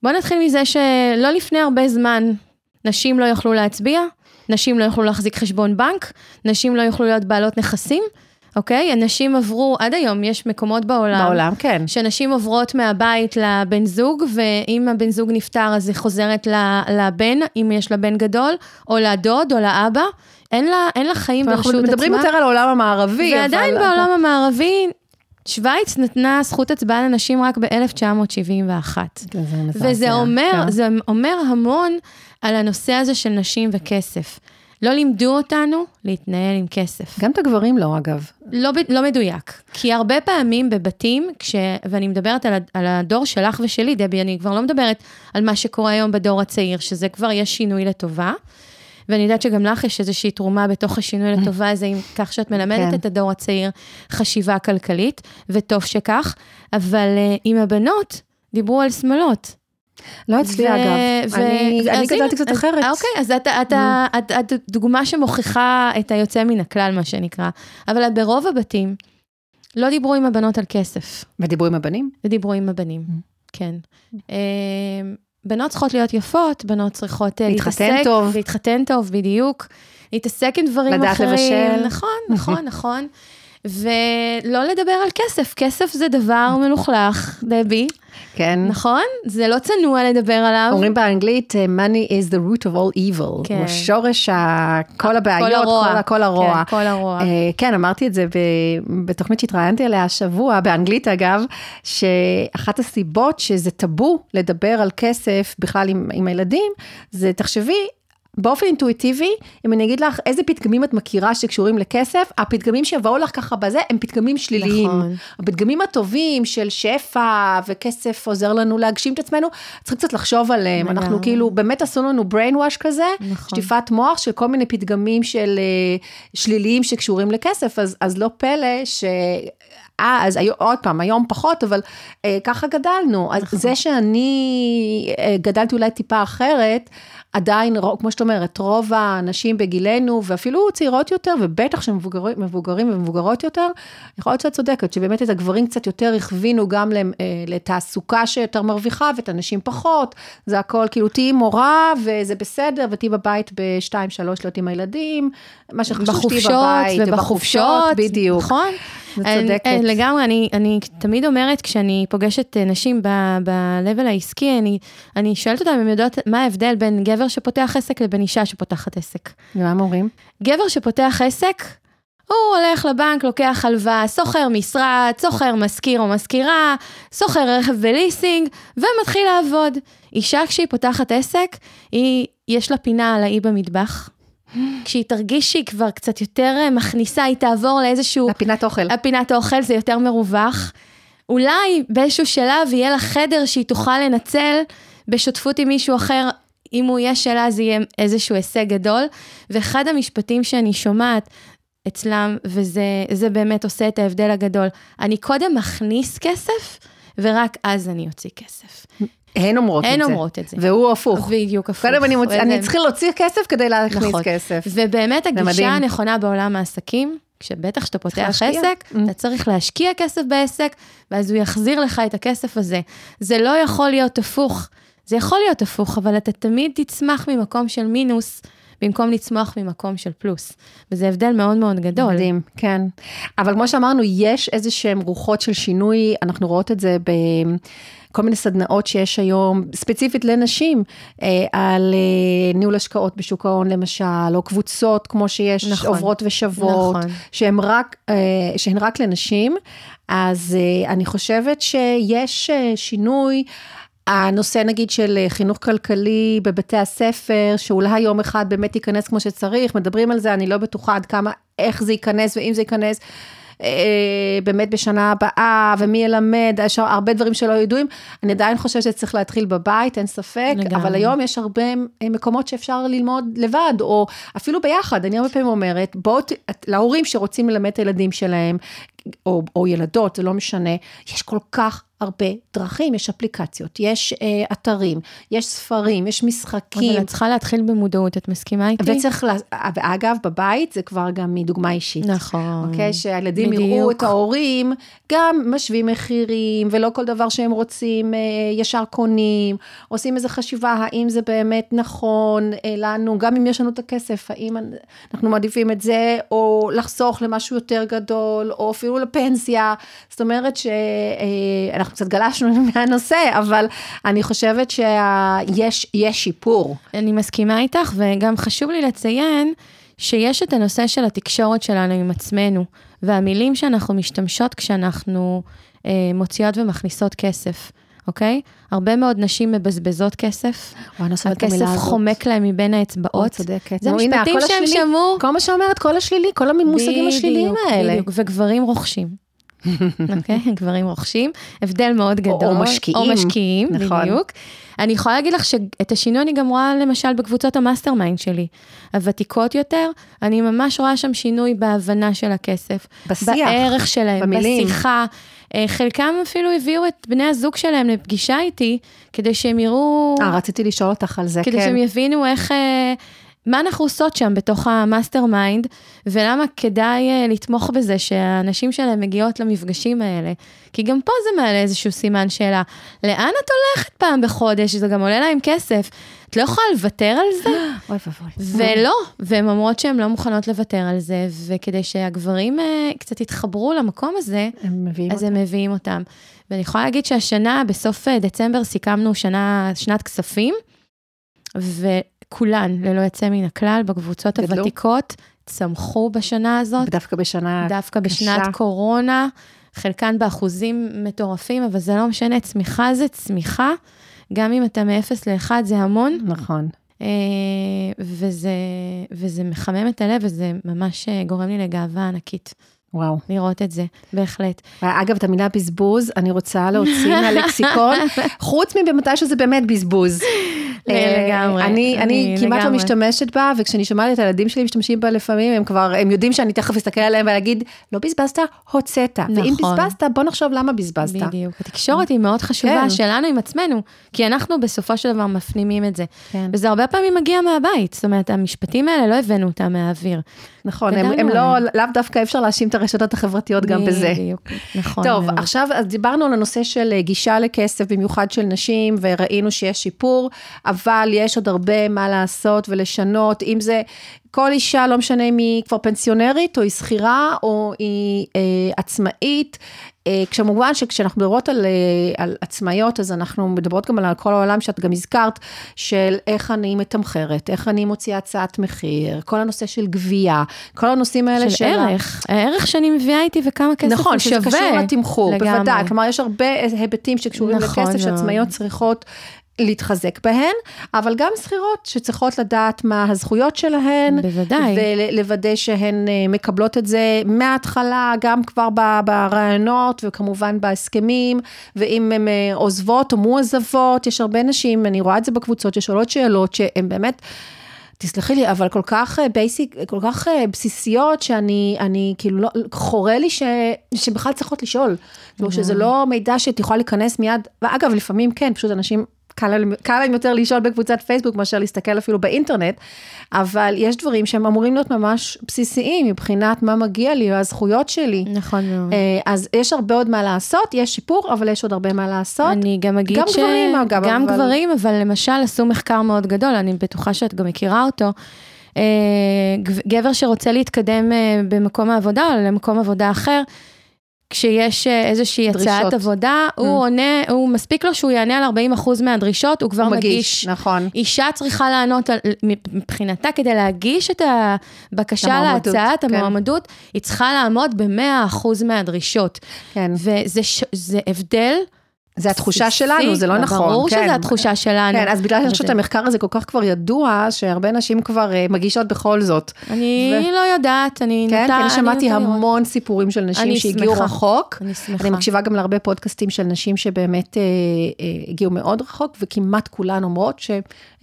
בוא נתחיל מזה שלא לפני הרבה זמן, נשים לא יוכלו להצביע, נשים לא יוכלו להחזיק חשבון בנק, נשים לא יוכלו להיות בעלות נכסים, אוקיי? אנשים עברו, עד היום יש מקומות בעולם. בעולם, כן. שנשים עוברות מהבית לבן זוג, ואם הבן זוג נפטר, אז היא חוזרת לבן, אם יש לה בן גדול, או לדוד, או לאבא. אין לה, אין לה חיים ברשות עצמה. אנחנו מדברים יותר על העולם המערבי. ועדיין אבל... בעולם המערבי, שווייץ נתנה זכות הצבעה לנשים רק ב-1971. כן, זה וזה אומר, כן. זה אומר המון על הנושא הזה של נשים וכסף. לא לימדו אותנו להתנהל עם כסף. גם את הגברים לא, אגב. לא, לא מדויק. כי הרבה פעמים בבתים, כש, ואני מדברת על, על הדור שלך ושלי, דבי, אני כבר לא מדברת על מה שקורה היום בדור הצעיר, שזה כבר יש שינוי לטובה. ואני יודעת שגם לך יש איזושהי תרומה בתוך השינוי לטובה הזה, עם כך שאת מלמדת כן. את הדור הצעיר חשיבה כלכלית, וטוב שכך, אבל uh, עם הבנות דיברו על שמאלות. לא אצלי אגב, אני גדלתי קצת אחרת. אוקיי, אז את דוגמה שמוכיחה את היוצא מן הכלל, מה שנקרא. אבל ברוב הבתים לא דיברו עם הבנות על כסף. ודיברו עם הבנים? ודיברו עם הבנים, כן. בנות צריכות להיות יפות, בנות צריכות אה, להתחתן טוב. להתחתן טוב, בדיוק. להתעסק עם דברים לדעת אחרים. לדעת לבשל. נכון, נכון, נכון. ולא לדבר על כסף, כסף זה דבר מלוכלך, דבי. כן. נכון? זה לא צנוע לדבר עליו. אומרים באנגלית, אה, money is the root of all evil. כן. הוא שורש כל הבעיות, כל הרוע. כל, כל הרוע. כן, כל הרוע. Uh, כן, אמרתי את זה בתוכנית שהתראיינתי עליה השבוע, באנגלית אגב, שאחת הסיבות שזה טאבו לדבר על כסף בכלל עם, עם הילדים, זה תחשבי, באופן אינטואיטיבי, אם אני אגיד לך איזה פתגמים את מכירה שקשורים לכסף, הפתגמים שיבואו לך ככה בזה, הם פתגמים שליליים. נכון. הפתגמים הטובים של שפע וכסף עוזר לנו להגשים את עצמנו, צריך קצת לחשוב עליהם. נכון. אנחנו כאילו, באמת עשו לנו brain wash כזה, נכון. שטיפת מוח של כל מיני פתגמים של uh, שליליים שקשורים לכסף, אז, אז לא פלא ש... אז היו, עוד פעם, היום פחות, אבל אה, ככה גדלנו. אז זה שאני אה, גדלתי אולי טיפה אחרת, עדיין, כמו שאת אומרת, רוב האנשים בגילנו, ואפילו צעירות יותר, ובטח שמבוגרים מבוגרים ומבוגרות יותר, יכול להיות שאת צודקת, שבאמת את הגברים קצת יותר הכווינו גם אה, לתעסוקה שיותר מרוויחה, ואת הנשים פחות, זה הכל, כאילו, תהיי מורה, וזה בסדר, ותהיי בבית בשתיים, שלוש, להיות עם הילדים, מה שחשוב שתהיי בחופשות בבית, ובחופשות, בדיוק. נכון? את אני- צודקת. אה, לגמרי, אני, אני תמיד אומרת, כשאני פוגשת אה, נשים ב-level העסקי, אני, אני שואלת אותן אם הן יודעות מה ההבדל בין גבר שפותח עסק לבין אישה שפותחת עסק. ומה הם אומרים? גבר שפותח עסק, הוא הולך לבנק, לוקח הלוואה, שוכר משרד, שוכר מזכיר או מזכירה, שוכר רכב בליסינג, ומתחיל לעבוד. אישה כשהיא פותחת עסק, היא, יש לה פינה על האי במטבח. כשהיא תרגיש שהיא כבר קצת יותר אה, מכניסה, היא תעבור לאיזשהו... הפינת אוכל. הפינת האוכל זה יותר מרווח. אולי באיזשהו שלב יהיה לה חדר שהיא תוכל לנצל בשותפות עם מישהו אחר. אם הוא יהיה שלה, זה יהיה איזשהו הישג גדול. ואחד המשפטים שאני שומעת אצלם, וזה זה באמת עושה את ההבדל הגדול, אני קודם מכניס כסף, ורק אז אני אוציא כסף. הן אומרות את זה. הן אומרות את זה. והוא הפוך. בדיוק הפוך. קודם אני, מוצ... אני צריכה להוציא כסף כדי להכניס נכון. כסף. ובאמת. הגישה הנכונה בעולם העסקים, כשבטח כשאתה פותח. עסק, Mm. אתה צריך להשקיע כסף בעסק, ואז הוא יחזיר לך את הכסף הזה. זה לא יכול להיות הפוך. זה יכול להיות הפוך, אבל אתה תמיד תצמח ממקום של מינוס, במקום לצמוח ממקום של פלוס. וזה הבדל מאוד מאוד גדול. מדהים, כן. אבל כמו שאמרנו, יש איזה שהן רוחות של שינוי, אנחנו רואות את זה בכל מיני סדנאות שיש היום, ספציפית לנשים, אה, על אה, ניהול השקעות בשוק ההון למשל, או קבוצות כמו שיש, נכון. עוברות ושוות, נכון. שהן רק, אה, שהן רק לנשים, אז אה, אני חושבת שיש אה, שינוי. הנושא נגיד של אה, חינוך כלכלי בבתי הספר, שאולי יום אחד באמת ייכנס כמו שצריך, מדברים על זה, אני לא בטוחה עד כמה, איך זה ייכנס ואם זה ייכנס. אה, באמת בשנה הבאה, ומי ילמד, יש הרבה דברים שלא ידועים. אני עדיין חושבת שצריך להתחיל בבית, אין ספק, לגמרי. אבל היום יש הרבה אה, מקומות שאפשר ללמוד לבד, או אפילו ביחד. אני הרבה פעמים אומרת, בואו, להורים שרוצים ללמד את הילדים שלהם, או, או ילדות, זה לא משנה, יש כל כך הרבה דרכים, יש אפליקציות, יש אה, אתרים, יש ספרים, יש משחקים. אבל את צריכה להתחיל במודעות, את מסכימה איתי? וצריך, לה... ואגב, בבית זה כבר גם מדוגמה אישית. נכון. אוקיי? שהילדים בדיוק. יראו את ההורים, גם משווים מחירים, ולא כל דבר שהם רוצים אה, ישר קונים, עושים איזו חשיבה, האם זה באמת נכון אה, לנו, גם אם יש לנו את הכסף, האם אנחנו מעדיפים את זה, או לחסוך למשהו יותר גדול, או אפילו לפנסיה. זאת אומרת שאנחנו קצת גלשנו מהנושא, אבל אני חושבת שיש שיפור. אני מסכימה איתך, וגם חשוב לי לציין שיש את הנושא של התקשורת שלנו עם עצמנו, והמילים שאנחנו משתמשות כשאנחנו אה, מוציאות ומכניסות כסף, אוקיי? הרבה מאוד נשים מבזבזות כסף, וואי, אני לא שונאת את המילה הכסף הזאת. חומק להם מבין האצבעות. צודקת. זה משפטים שהם. שמעו. כל מה שאומרת, כל השלילי, כל המושגים השליליים האלה. בדיוק, וגברים רוכשים. אוקיי? גברים רוכשים, הבדל מאוד גדול. או משקיעים. או משקיעים, נכון. בדיוק. אני יכולה להגיד לך שאת השינוי אני גם רואה למשל בקבוצות ה mastermind שלי. הוותיקות יותר, אני ממש רואה שם שינוי בהבנה של הכסף. בשיח, בערך שלהם, במילים. בשיחה. אה, חלקם אפילו הביאו את בני הזוג שלהם לפגישה איתי, כדי שהם יראו... אה, רציתי לשאול אותך על זה, כדי כן. שהם יבינו איך, אה, מה אנחנו עושות שם בתוך ה mastermind, ולמה כדאי אה, לתמוך בזה שהנשים שלהם מגיעות למפגשים האלה. כי גם פה זה מעלה איזשהו סימן שאלה, לאן את הולכת פעם בחודש? זה גם עולה להם כסף. את לא יכולה לוותר על זה? אוי ואבוי. ולא, והן אומרות שהן לא מוכנות לוותר על זה, וכדי שהגברים אה, קצת יתחברו למקום הזה, הם מביאים אז הם מביאים אותם. ואני יכולה להגיד שהשנה, בסוף אה, דצמבר, סיכמנו שנה, שנת כספים, וכולן, ללא יוצא מן הכלל, בקבוצות גדלו. הוותיקות, צמחו בשנה הזאת, דווקא בשנה דווקא בשנת קשה. קורונה, חלקן באחוזים מטורפים, אבל זה לא משנה, צמיחה זה צמיחה, גם אם אתה מ-0 ל-1 זה המון, נכון. אה, וזה, וזה מחמם את הלב, וזה ממש אה, גורם לי לגאווה ענקית וואו. לראות את זה, בהחלט. אגב, את המילה בזבוז, אני רוצה להוציא מהלקסיקון, חוץ מבמתי שזה באמת בזבוז. אה, לגמרי, אני, אני אני כמעט לא לגמרי. משתמשת בה, וכשאני שומעת את הילדים שלי משתמשים בה לפעמים, הם כבר, הם יודעים שאני תכף אסתכל עליהם ואגיד, לא בזבזת, הוצאת. ואם נכון. בזבזת, בוא נחשוב למה בזבזת. בדיוק. התקשורת היא מאוד חשובה, כן. שלנו עם עצמנו, כי אנחנו בסופו של דבר מפנימים את זה. כן. וזה הרבה פעמים מגיע מהבית, זאת אומרת, המשפטים האלה, לא הבאנו אותם מהאוויר. נכון, הם, הם לא. לאו דווקא אפשר להאשים את הרשתות החברתיות גם בזה. בדיוק, נכון. טוב, מאוד. עכשיו אז דיברנו על הנושא של אה, גישה לכסף, במיוחד של נשים, וראינו שיש שיפור, אבל יש עוד הרבה מה לעשות ולשנות, אם זה כל אישה, לא משנה אם היא כבר פנסיונרית, או היא שכירה, או היא אה, עצמאית. אה, כמובן שכשאנחנו מדברות על, אה, על עצמאיות, אז אנחנו מדברות גם על כל העולם שאת גם הזכרת, של איך אני מתמחרת, איך אני מוציאה הצעת מחיר, כל הנושא של גבייה, כל הנושאים האלה של ערך, הערך שאני מביאה איתי וכמה כסף נכון, שזה שווה. קשור לתמחור, לגמרי. בוודאי. כלומר, יש הרבה היבטים שקשורים נכון לכסף מאוד. שעצמאיות צריכות להתחזק בהן, אבל גם שכירות שצריכות לדעת מה הזכויות שלהן. בוודאי. ולוודא שהן אה, מקבלות את זה מההתחלה, גם כבר ברעיונות וכמובן בהסכמים, ואם הן אה, עוזבות או מועזבות, יש הרבה נשים, אני רואה את זה בקבוצות, ששואלות שאלות שהן באמת... תסלחי לי, אבל כל כך basic, כל כך אה, בסיסיות, שאני אני, כאילו, לא, חורה לי ש, שבכלל צריכות לשאול. כאילו, שזה לא מידע שאת יכולה להיכנס מיד, ואגב, לפעמים כן, פשוט אנשים, קל להם, יותר לשאול בקבוצת פייסבוק מאשר להסתכל אפילו באינטרנט, אבל יש דברים שהם אמורים להיות ממש בסיסיים מבחינת מה מגיע לי, הזכויות שלי. נכון מאוד. אה, אז יש הרבה עוד מה לעשות, יש שיפור, אבל יש עוד הרבה מה לעשות. אני גם אגיד גם ש... גברים, אגב, גם אבל- גברים, אבל למשל עשו מחקר מאוד גדול, אני בטוחה שאת גם מכירה אותו. אה, גב- גבר שרוצה להתקדם אה, במקום העבודה או למקום עבודה אחר, כשיש אה, איזושהי דרישות. הצעת עבודה, הוא עונה, הוא מספיק לו שהוא יענה על 40% מהדרישות, הוא כבר הוא מגיש. מגיש, נכון. אישה צריכה לענות על, מבחינתה, כדי להגיש את הבקשה המועמדות, להצעת כן. המועמדות, היא צריכה לעמוד ב-100% מהדרישות. כן. וזה זה הבדל. זה התחושה בסיסי, שלנו, זה לא נכון. ברור כן. שזו התחושה שלנו. כן, אז בגלל שאני חושבת שהמחקר הזה כל כך כבר ידוע, שהרבה נשים כבר אה, מגישות בכל זאת. אני ו- לא יודעת, אני כן, נוטה... כי אני שמעתי לראות. המון סיפורים של נשים אני שהגיעו שמחה. רחוק. אני שמחה. אני מקשיבה גם להרבה פודקאסטים של נשים שבאמת אה, אה, הגיעו מאוד רחוק, וכמעט כולן אומרות שהם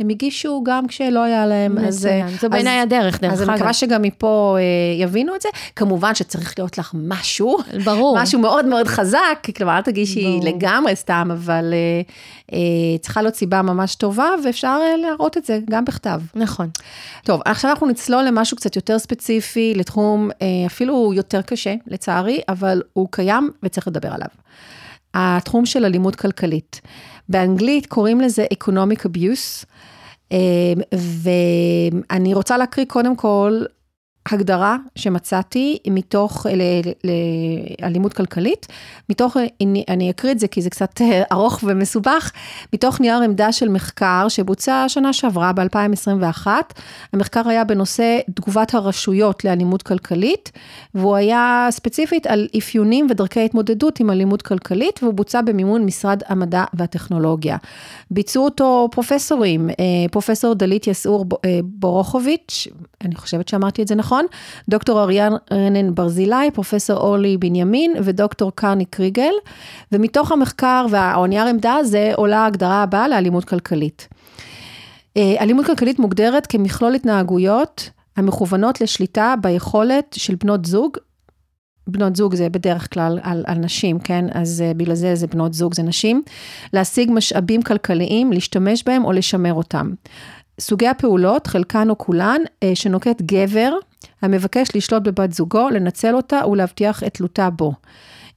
הגישו גם כשלא היה להם. אז. זו בעיניי הדרך, דרך אז אני אגב. מקווה שגם מפה אה, יבינו את זה. כמובן שצריך להיות לך משהו. ברור. משהו מאוד מאוד חזק, כלומר, אל תגישי. לגמרי סתם, אבל אה, אה, צריכה להיות סיבה ממש טובה, ואפשר אה, להראות את זה גם בכתב. נכון. טוב, עכשיו אנחנו נצלול למשהו קצת יותר ספציפי, לתחום אה, אפילו יותר קשה, לצערי, אבל הוא קיים וצריך לדבר עליו. התחום של אלימות כלכלית. באנגלית קוראים לזה economic abuse, אה, ואני רוצה להקריא קודם כל הגדרה שמצאתי מתוך לאלימות כלכלית, מתוך, אני, אקריא את זה כי זה קצת אה, ארוך ומסובך, מתוך נייר עמדה של מחקר שבוצע שנה שעברה ב-2021, המחקר היה בנושא תגובת הרשויות לאלימות כלכלית, והוא היה ספציפית על אפיונים ודרכי התמודדות עם אלימות כלכלית, והוא בוצע במימון משרד המדע והטכנולוגיה. ביצעו אותו פרופסורים, אה, פרופסור דלית יסעור אה, בורוכוביץ', אני חושבת שאמרתי את זה נכון, דוקטור אריאן רנן ברזילי, פרופסור אורלי בנימין ודוקטור קרני קריגל, ומתוך המחקר והנייר עמדה הזה עולה ההגדרה הבאה לאלימות כלכלית. אה, אלימות כלכלית מוגדרת כמכלול התנהגויות המכוונות לשליטה ביכולת של בנות זוג, בנות זוג זה בדרך כלל על, על נשים, כן? אז uh, בגלל זה זה בנות זוג, זה נשים, להשיג משאבים כלכליים, להשתמש בהם או לשמר אותם. סוגי הפעולות, חלקן או כולן, uh, שנוקט גבר, המבקש לשלוט בבת זוגו, לנצל אותה ולהבטיח את תלותה בו.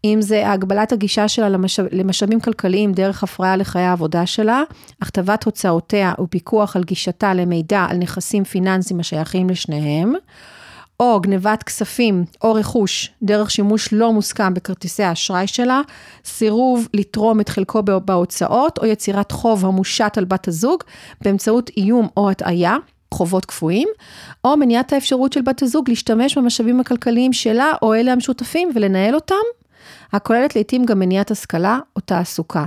אם זה הגבלת הגישה שלה למשאב, למשאבים כלכליים דרך הפרעה לחיי העבודה שלה, הכתבת הוצאותיה ופיקוח על גישתה למידע על נכסים פיננסיים השייכים לשניהם, או גנבת כספים או רכוש דרך שימוש לא מוסכם בכרטיסי האשראי שלה, סירוב לתרום את חלקו בהוצאות, או יצירת חוב המושת על בת הזוג באמצעות איום או הטעיה. חובות קפואים, או מניעת האפשרות של בת הזוג להשתמש במשאבים הכלכליים שלה או אלה המשותפים ולנהל אותם, הכוללת לעתים גם מניעת השכלה או תעסוקה.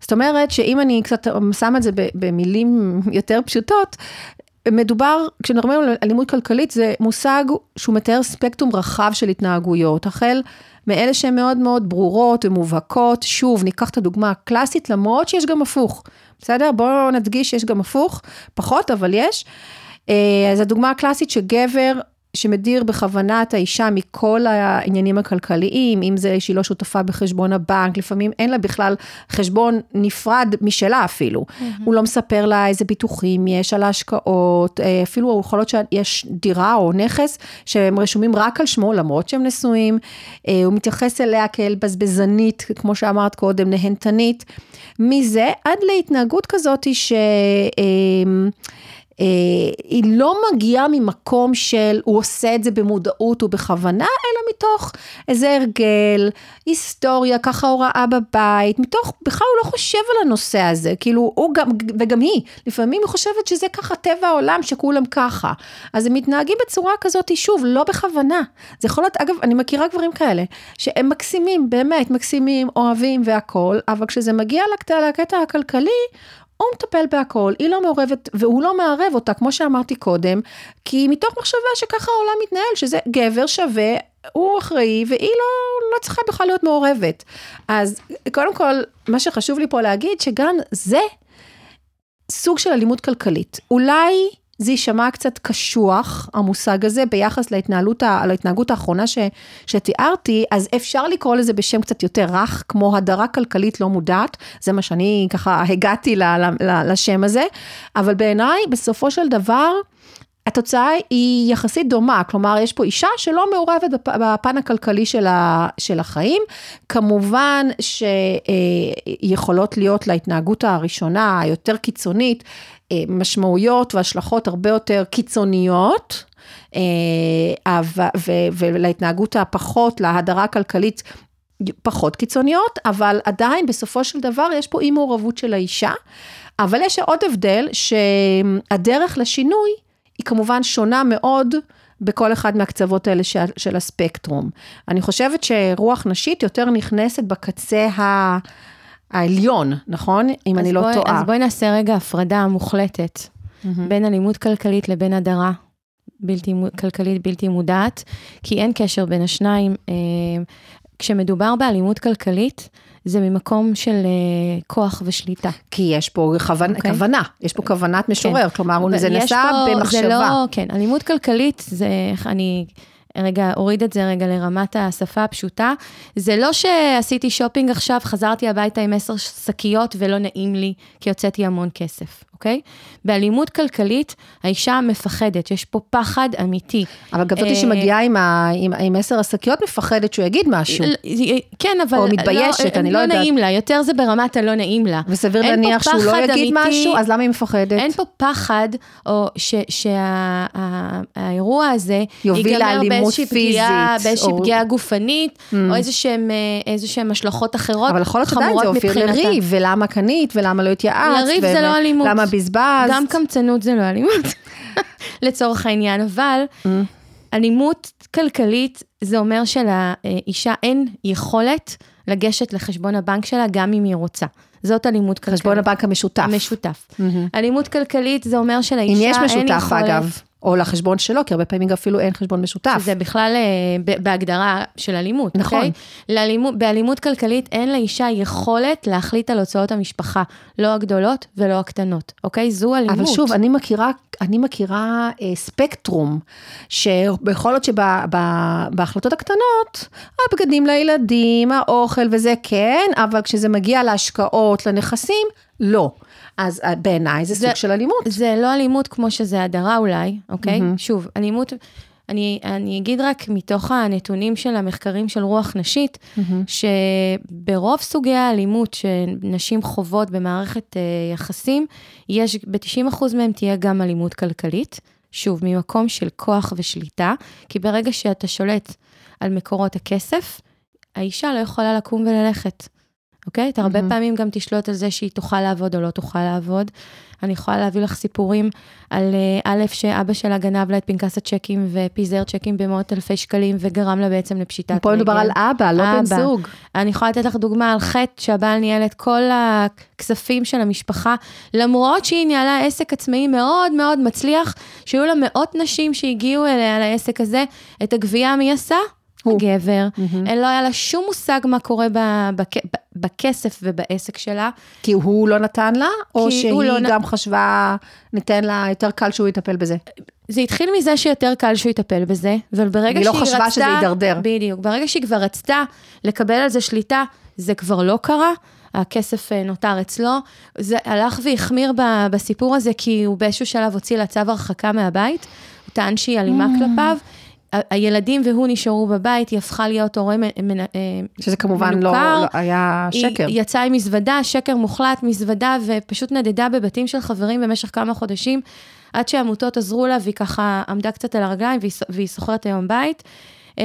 זאת אומרת שאם אני קצת שמה את זה במילים יותר פשוטות, מדובר, כשמדברים על אלימות כלכלית, זה מושג שהוא מתאר ספקטרום רחב של התנהגויות, החל מאלה שהן מאוד מאוד ברורות ומובהקות. שוב, ניקח את הדוגמה הקלאסית, למרות שיש גם הפוך, בסדר? בואו נדגיש שיש גם הפוך, פחות, אבל יש. אה, אז הדוגמה הקלאסית שגבר שמדיר בכוונה את האישה מכל העניינים הכלכליים, אם זה שהיא לא שותפה בחשבון הבנק, לפעמים אין לה בכלל חשבון נפרד משלה אפילו. Mm-hmm. הוא לא מספר לה איזה ביטוחים יש על ההשקעות, אה, אפילו יכול להיות שיש דירה או נכס שהם רשומים רק על שמו, למרות שהם נשואים. אה, הוא מתייחס אליה כאל בזבזנית, כמו שאמרת קודם, נהנתנית. מזה עד להתנהגות כזאת ש... אה, היא לא מגיעה ממקום של הוא עושה את זה במודעות ובכוונה, אלא מתוך איזה הרגל, היסטוריה, ככה הוראה בבית, מתוך, בכלל הוא לא חושב על הנושא הזה, כאילו הוא גם, וגם היא, לפעמים היא חושבת שזה ככה טבע העולם, שכולם ככה. אז הם מתנהגים בצורה כזאת, שוב, לא בכוונה. זה יכול להיות, אגב, אני מכירה גברים כאלה, שהם מקסימים, באמת מקסימים, אוהבים והכול, אבל כשזה מגיע לקטע, לקטע הכלכלי, הוא מטפל בהכל, היא לא מעורבת, והוא לא מערב אותה, כמו שאמרתי קודם, כי מתוך מחשבה שככה העולם מתנהל, שזה גבר שווה, הוא אחראי, והיא לא, לא צריכה בכלל להיות מעורבת. אז קודם כל, מה שחשוב לי פה להגיד, שגם זה סוג של אלימות כלכלית. אולי זה יישמע קצת קשוח, המושג הזה, ביחס להתנהלות, להתנהגות האחרונה ש, שתיארתי, אז אפשר לקרוא לזה בשם קצת יותר רך, כמו הדרה כלכלית לא מודעת, זה מה שאני ככה הגעתי ל, ל, ל, לשם הזה, אבל בעיניי, בסופו של דבר, התוצאה היא יחסית דומה, כלומר, יש פה אישה שלא מעורבת בפן הכלכלי של, החיים. כמובן שיכולות להיות להתנהגות הראשונה, היותר קיצונית, אה, משמעויות והשלכות הרבה יותר קיצוניות. אה, ולהתנהגות הפחות, להדרה הכלכלית פחות קיצוניות, אבל עדיין בסופו של דבר יש פה אי מעורבות של האישה. אבל יש עוד הבדל שהדרך לשינוי היא כמובן שונה מאוד בכל אחד מהקצוות האלה של, של הספקטרום. אני חושבת שרוח נשית יותר נכנסת בקצה ה... העליון, נכון? אם אני לא בוא, טועה. אז בואי נעשה רגע הפרדה מוחלטת mm-hmm. בין אלימות כלכלית לבין הדרה בלתי, כלכלית בלתי מודעת, כי אין קשר בין השניים. אה, כשמדובר באלימות כלכלית, זה ממקום של uh, כוח ושליטה. כי יש פה כוונה, okay. אוקיי? כוונה, יש פה כוונת משורר, כן. כלומר, זה נעשה במחשבה. זה לא, כן, אלימות כלכלית, זה, אני רגע, אוריד את זה רגע לרמת השפה הפשוטה. זה לא שעשיתי שופינג עכשיו, חזרתי הביתה עם עשר שקיות ולא נעים לי, כי הוצאתי המון כסף. אוקיי? באלימות כלכלית, האישה מפחדת, יש פה פחד אמיתי. אבל גם זאתי אה, שמגיעה עם, עם, עם עשר השקיות, מפחדת שהוא יגיד משהו. כן, אבל... או מתביישת, לא, אני לא, לא יודעת. לא נעים לה, יותר זה ברמת הלא נעים לה. וסביר להניח שהוא לא יגיד אמיתי, משהו, אז למה היא מפחדת? אין פה פחד, או שהאירוע שה, הזה יוביל לאלימות פיזית. באיזושהי או... פגיעה גופנית, mm. או איזה שהן השלכות אחרות, אבל יכול להיות שעדיין זה הוביל לריב, ולמה קנית, ולמה לא התייעצת. לריב זה לא אלימות. בזבז. גם קמצנות זה לא אלימות, לצורך העניין, אבל mm. אלימות כלכלית, זה אומר שלאישה אין יכולת לגשת לחשבון הבנק שלה, גם אם היא רוצה. זאת אלימות כלכלית. חשבון הבנק המשותף. המשותף. Mm-hmm. אלימות כלכלית זה אומר שלאישה אין יכולת... אם יש משותף, אגב. או לחשבון שלו, כי הרבה פעמים אפילו אין חשבון משותף. שזה בכלל אה, בהגדרה של אלימות, נכון. אוקיי? לאלימות, באלימות כלכלית אין לאישה יכולת להחליט על הוצאות המשפחה, לא הגדולות ולא הקטנות, אוקיי? זו אלימות. אבל שוב, אני מכירה, אני מכירה אה, ספקטרום, שבכל זאת שבהחלטות הקטנות, הבגדים לילדים, האוכל וזה כן, אבל כשזה מגיע להשקעות, לנכסים, לא. אז אה, בעיניי זה, זה סוג של אלימות. זה לא אלימות כמו שזה הדרה אולי, אוקיי? Mm-hmm. שוב, אלימות, אני, אני אגיד רק מתוך הנתונים של המחקרים של רוח נשית, mm-hmm. שברוב סוגי האלימות שנשים חוות במערכת uh, יחסים, יש, ב-90% מהם תהיה גם אלימות כלכלית. שוב, ממקום של כוח ושליטה, כי ברגע שאתה שולט על מקורות הכסף, האישה לא יכולה לקום וללכת. אוקיי? אתה הרבה פעמים גם תשלוט על זה שהיא תוכל לעבוד או לא תוכל לעבוד. אני יכולה להביא לך סיפורים על אה, א', שאבא שלה גנב לה את פנקס הצ'קים ופיזר צ'קים במאות אלפי שקלים וגרם לה בעצם לפשיטת רגל. פה מדובר על אבא, לא בן אבא. זוג. אני יכולה לתת לך דוגמה על חטא שהבעל ניהל את כל הכספים של המשפחה, למרות שהיא ניהלה עסק עצמאי מאוד מאוד מצליח, שהיו לה מאות נשים שהגיעו אליה לעסק הזה, את הגבייה מי עשה? הגבר. אין לא היה לה שום מושג מה קורה ב- בכ- ב- בכסף ובעסק שלה. כי הוא לא נתן לה, או שהיא לא נ- גם חשבה, ניתן לה יותר קל שהוא יטפל בזה? זה התחיל מזה שיותר קל שהוא יטפל בזה, אבל ברגע שהיא לא רצתה... חשבה שזה יידרדר. בדיוק. ברגע שהיא כבר רצתה לקבל על זה שליטה, זה כבר לא קרה. הכסף אה, נותר אצלו. זה הלך והחמיר ב- בסיפור הזה, כי הוא באיזשהו שלב הוציא לה צו הרחקה מהבית. הוא טען שהיא אלימה Mm. כלפיו. הילדים והוא נשארו בבית, היא הפכה להיות הורה מ- מנ- אה, שזה כמובן לא, מנוכר. לא היה שקר. היא יצאה עם מזוודה, שקר מוחלט, מזוודה, ופשוט נדדה בבתים של חברים במשך כמה חודשים, עד שהעמותות עזרו לה, והיא ככה עמדה קצת על הרגליים, והיא, שוכרת היום בית. אמ,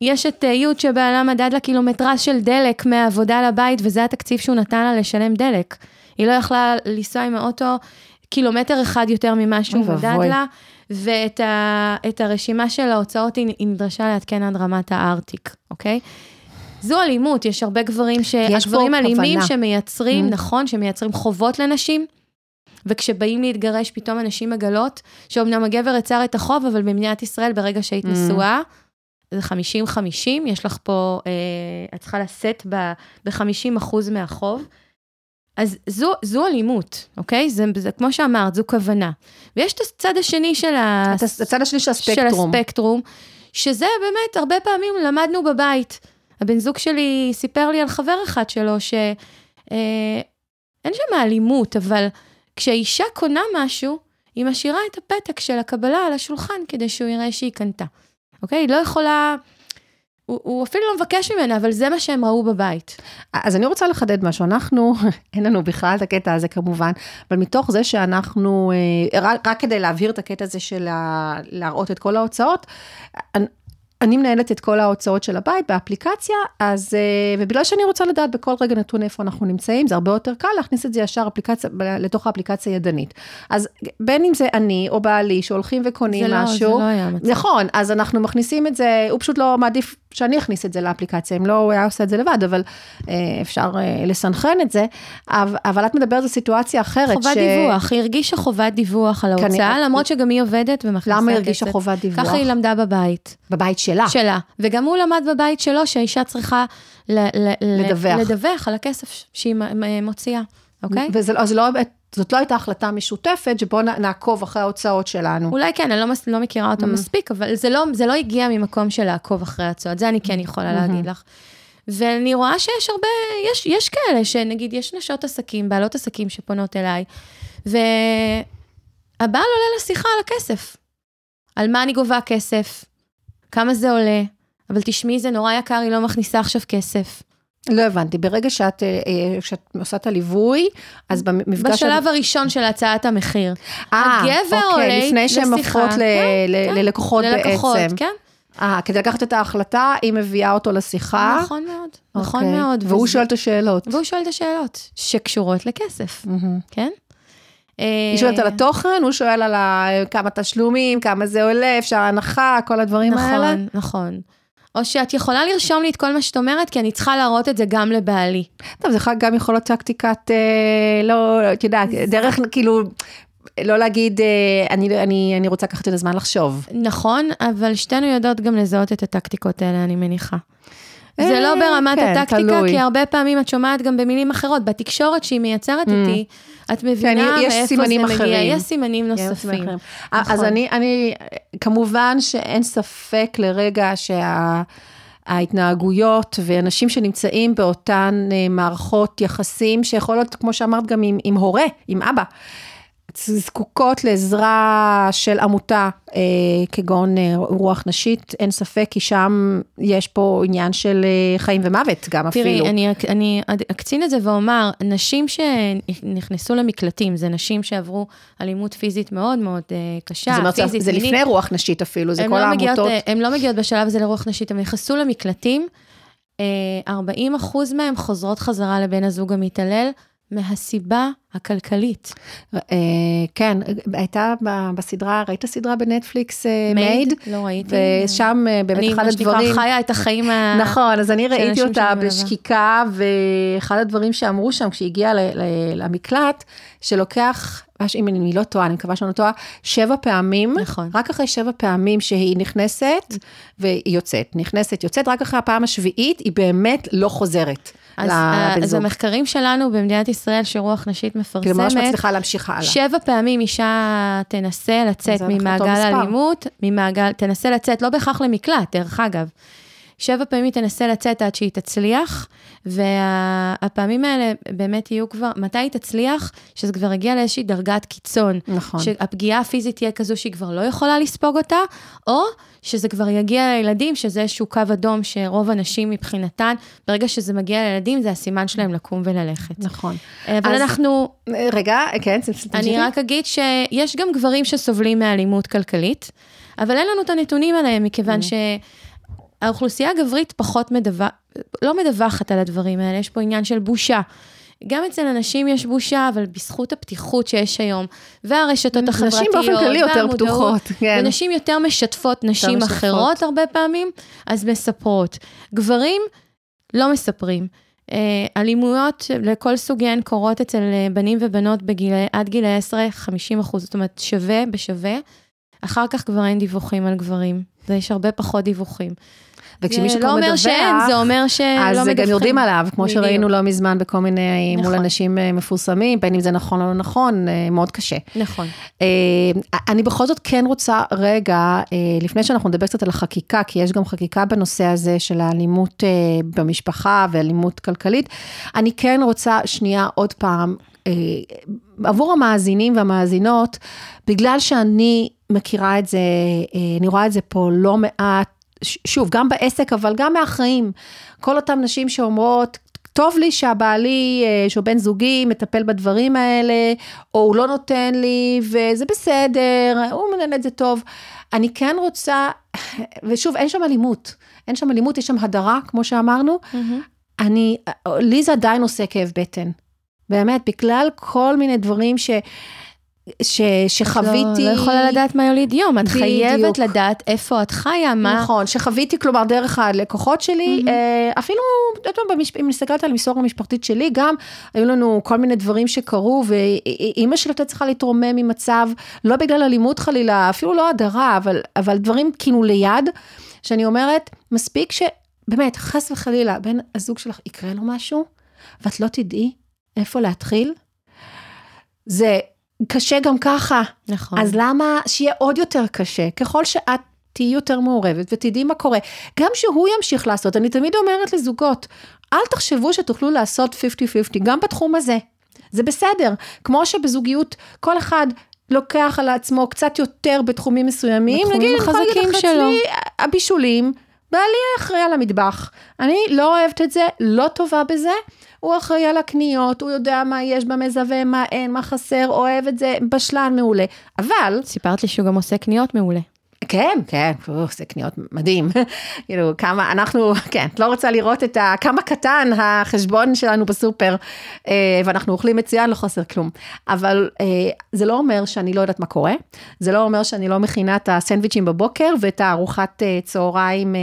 יש את אה, י' שבעלה מדד לה קילומטרז של דלק מהעבודה לבית, וזה התקציב שהוא נתן לה לשלם דלק. היא לא יכלה לנסוע עם האוטו קילומטר אחד יותר ממה שהוא מדד. לה, ואת ה, הרשימה של ההוצאות היא, נדרשה לעדכן עד רמת הארטיק, אוקיי? זו אלימות, יש הרבה גברים, ש... יש פה הגברים אלימים כוונה. שמייצרים, Mm. נכון, שמייצרים חובות לנשים, וכשבאים להתגרש, פתאום הנשים מגלות שאומנם הגבר יצר את החוב, אבל במדינת ישראל, ברגע שהיית Mm. נשואה, זה 50-50, יש לך פה, אה, את צריכה לשאת ב-50 אחוז מהחוב. אז זו, זו אלימות, אוקיי? זה, זה כמו שאמרת, זו כוונה. ויש את הצד השני של, ה... הצד השני של של הספקטרום. הספקטרום, שזה באמת, הרבה פעמים למדנו בבית. הבן זוג שלי סיפר לי על חבר אחד שלו, שאין אה, שם אלימות, אבל כשאישה קונה משהו, היא משאירה את הפתק של הקבלה על השולחן כדי שהוא יראה שהיא קנתה. אוקיי? היא לא יכולה... הוא, הוא אפילו לא מבקש ממנה, אבל זה מה שהם ראו בבית. אז אני רוצה לחדד משהו, אנחנו, אין לנו בכלל את הקטע הזה כמובן, אבל מתוך זה שאנחנו, אה, רק, רק כדי להבהיר את הקטע הזה של ה- להראות את כל ההוצאות, אני, מנהלת את כל ההוצאות של הבית באפליקציה, אז, אה, ובגלל שאני רוצה לדעת בכל רגע נתון איפה אנחנו נמצאים, זה הרבה יותר קל להכניס את זה ישר אפליקציה, לתוך האפליקציה ידנית. אז בין אם זה אני או בעלי שהולכים וקונים זה לא- משהו, זה לא היה המצב. נכון, אז אנחנו מכניסים את זה, הוא פשוט לא מעדיף שאני אכניס את זה לאפליקציה, אם לא, הוא היה עושה את זה לבד, אבל אה, אפשר אה, לסנכרן את זה, אבל, את מדברת על סיטואציה אחרת. חובת דיווח, היא הרגישה חובת דיווח על ההוצאה, כנראה- למרות שגם היא עובדת ומכניסה כסף. למה הרגישה חובת דיווח? ככה היא למדה בבית. בבית שלה. שלה. וגם הוא למד בבית שלו שהאישה צריכה ל- ל- לדווח. לדווח על הכסף שהיא מוציאה, אוקיי? וזה, אז לא, זאת לא הייתה החלטה משותפת, שבואו נעקוב אחרי ההוצאות שלנו. אולי כן, אני לא, מס- לא מכירה אותה Mm. מספיק, אבל זה לא, זה לא הגיע ממקום של לעקוב אחרי ההצעות, זה אני כן יכולה להגיד לך. ואני רואה שיש הרבה, יש, יש כאלה שנגיד, יש נשות עסקים, בעלות עסקים שפונות אליי, והבעל עולה לשיחה על הכסף. על מה אני גובה כסף, כמה זה עולה, אבל תשמעי, זה נורא יקר, היא לא מכניסה עכשיו כסף. לא הבנתי, ברגע שאת, אה, אה, כשאת עושה את הליווי, אז במפגש... בשלב הראשון של הצעת המחיר. אה, הגבר אוקיי, עולה לפני שהן לשיחה. הופכות ל- כן, ל- כן. ללקוחות ללקוחות, בעצם. כן? אה, כדי לקחת את ההחלטה, היא מביאה אותו לשיחה. נכון מאוד, נכון אוקיי. מאוד. והוא וזה- שואל את השאלות. והוא שואל את השאלות שקשורות לכסף, מהמם. כן? היא שואלת על התוכן, הוא שואל על כמה תשלומים, כמה זה עולה, אפשר הנחה, כל הדברים האלה. נכון, נכון. או שאת יכולה לרשום לי את כל מה שאת אומרת, כי אני צריכה להראות את זה גם לבעלי. טוב, זה גם יכול להיות טקטיקת, אה, לא, את יודעת, דרך כאילו, לא להגיד, אה, אני, אני, אני רוצה לקחת את הזמן לחשוב. נכון, אבל שתינו יודעות גם לזהות את הטקטיקות האלה, אני מניחה. זה אה, לא ברמת כן, הטקטיקה, תלוי. כי הרבה פעמים את שומעת גם במילים אחרות. בתקשורת שהיא מייצרת איתי, את מבינה כן, יש מאיפה זה סימנים מגיע, אחרים. יש סימנים נוספים. אחרים. אז נכון. אני, אני, כמובן שאין ספק לרגע שה... ההתנהגויות ואנשים שנמצאים באותן אה, מערכות יחסים, שיכול להיות, כמו שאמרת, גם עם, עם הורה, עם אבא, זקוקות לעזרה של עמותה, אה, כגון אה, רוח נשית, אין ספק, כי שם יש פה עניין של אה, חיים ומוות גם תראי, אפילו. אני, אני אקצין את זה ואומר, נשים שנכנסו למקלטים, זה נשים שעברו אלימות פיזית מאוד מאוד אה, קשה, זאת אומרת, פיזית, זה מינית. לפני רוח נשית אפילו, זה כל לא מגיעות, העמותות. אה, הן לא מגיעות בשלב הזה לרוח נשית, הן נכנסו למקלטים, 40 אחוז מהם חוזרות חזרה לבן הזוג המתעלל, מהסיבה הכלכלית. אה, כן, הייתה בסדרה, ראית סדרה בנטפליקס, אה? מייד? לא ראיתי. ושם אה, באמת אחד אני, מה שנקרא, הדברים... חיה את החיים ה... נכון, אז אני ראיתי אותה. בשקיקה, ואחד הדברים שאמרו שם כשהיא הגיעה למקלט, שלוקח, אם אני לא טועה, אני מקווה שאני לא טועה, שבע פעמים, נכון. רק אחרי שבע פעמים שהיא נכנסת והיא יוצאת, נכנסת, יוצאת, רק אחרי הפעם השביעית היא באמת לא חוזרת אז, אה, לבן אז זוג. המחקרים שלנו במדינת ישראל, שרוח נשית מפרסמת, כאילו ממש מצליחה להמשיך הלאה. שבע פעמים אישה תנסה לצאת ממעגל מספר. האלימות, ממעגל, תנסה לצאת, לא בהכרח למקלט, דרך אגב. שבע פעמים היא תנסה לצאת עד שהיא תצליח, והפעמים האלה באמת יהיו כבר, מתי היא תצליח? שזה כבר הגיע לאיזושהי דרגת קיצון. נכון. שהפגיעה הפיזית תהיה כזו שהיא כבר לא יכולה לספוג אותה, או שזה כבר יגיע לילדים, שזה איזשהו קו אדום שרוב הנשים מבחינתן, ברגע שזה מגיע לילדים, זה הסימן שלהם לקום וללכת. נכון. אבל אז- אנחנו, רגע, כן, תמשיכי. אני רק אגיד שיש גם גברים שסובלים מאלימות כלכלית, אבל אין לנו את הנתונים עליהם, מכיוון שהאוכלוסייה הגברית פחות מדווח, לא מדווחת על הדברים האלה, יש פה עניין של בושה. גם אצל אנשים יש בושה, אבל בזכות הפתיחות שיש היום, והרשתות נשים החברתיות, באופן כללי יותר פתוחות, כן. ונשים יותר משתפות נשים משתפות. אחרות הרבה פעמים, אז מספרות. גברים לא מספרים. אה, אלימויות לכל סוגיהן קורות אצל אה, בנים ובנות בגילי, עד גילי 10, 50 אחוז, זאת אומרת שווה בשווה. אחר כך כבר אין דיווחים על גברים, יש הרבה פחות דיווחים. וכשמישהו זה כבר לא מדווח, אומר שאין, זה אומר שלא מדווחים. אז גם יורדים עליו, כמו בדיוק. שראינו לא מזמן בכל מיני, מול נכון. אנשים אה, מפורסמים, בין אם זה נכון או לא נכון, אה, מאוד קשה. נכון. אה, אני בכל זאת כן רוצה רגע, אה, לפני שאנחנו נדבר קצת על החקיקה, כי יש גם חקיקה בנושא הזה של האלימות אה, במשפחה ואלימות כלכלית, אני כן רוצה שנייה עוד פעם, אה, עבור המאזינים והמאזינות, בגלל שאני מכירה את זה, אה, אני רואה את זה פה לא מעט, שוב, גם בעסק, אבל גם מהחיים. כל אותן נשים שאומרות, טוב לי שהבעלי, אה, שהוא בן זוגי, מטפל בדברים האלה, או הוא לא נותן לי, וזה בסדר, הוא מנהל את זה טוב. אני כן רוצה, ושוב, אין שם אלימות. אין שם אלימות, יש שם הדרה, כמו שאמרנו. אני, לי זה עדיין עושה כאב בטן. באמת, בגלל כל מיני דברים ש, ש, שחוויתי. לא, לא יכולה לדעת מה יוליד יום, את בדיוק. חייבת לדעת איפה את חיה, מה... נכון, שחוויתי, כלומר, דרך הלקוחות שלי, אה, אפילו, את יודעת, במש- אם מסתכלת על המסורת המשפחתית שלי, גם היו לנו כל מיני דברים שקרו, ואימא שלי הייתה צריכה להתרומם ממצב, לא בגלל אלימות חלילה, אפילו לא הדרה, אבל, אבל דברים כאילו ליד, שאני אומרת, מספיק ש... באמת, חס וחלילה, בן הזוג שלך יקרה לו משהו, ואת לא תדעי איפה להתחיל, זה קשה גם ככה. נכון. אז למה שיהיה עוד יותר קשה? ככל שאת תהיי יותר מעורבת ותדעי מה קורה. גם שהוא ימשיך לעשות, אני תמיד אומרת לזוגות, אל תחשבו שתוכלו לעשות 50-50, גם בתחום הזה. זה בסדר. כמו שבזוגיות כל אחד לוקח על עצמו קצת יותר בתחומים מסוימים, בתחומים נגיד, אני יכולה להגיד החזקים לך, שלו. אצלי, הבישולים, בעלי אחראי על המטבח. אני לא אוהבת את זה, לא טובה בזה. הוא אחראי על הקניות, הוא יודע מה יש במזווה, מה אין, מה חסר, אוהב את זה, בשלן מעולה. אבל, סיפרת לי שהוא גם עושה קניות מעולה. כן, כן, הוא עושה קניות מדהים. כאילו, כמה, אנחנו, כן, את לא רוצה לראות את ה... כמה קטן החשבון שלנו בסופר, אה, ואנחנו אוכלים מצוין, לא חסר כלום. אבל אה, זה לא אומר שאני לא יודעת מה קורה, זה לא אומר שאני לא מכינה את הסנדוויצ'ים בבוקר ואת הארוחת אה, צהריים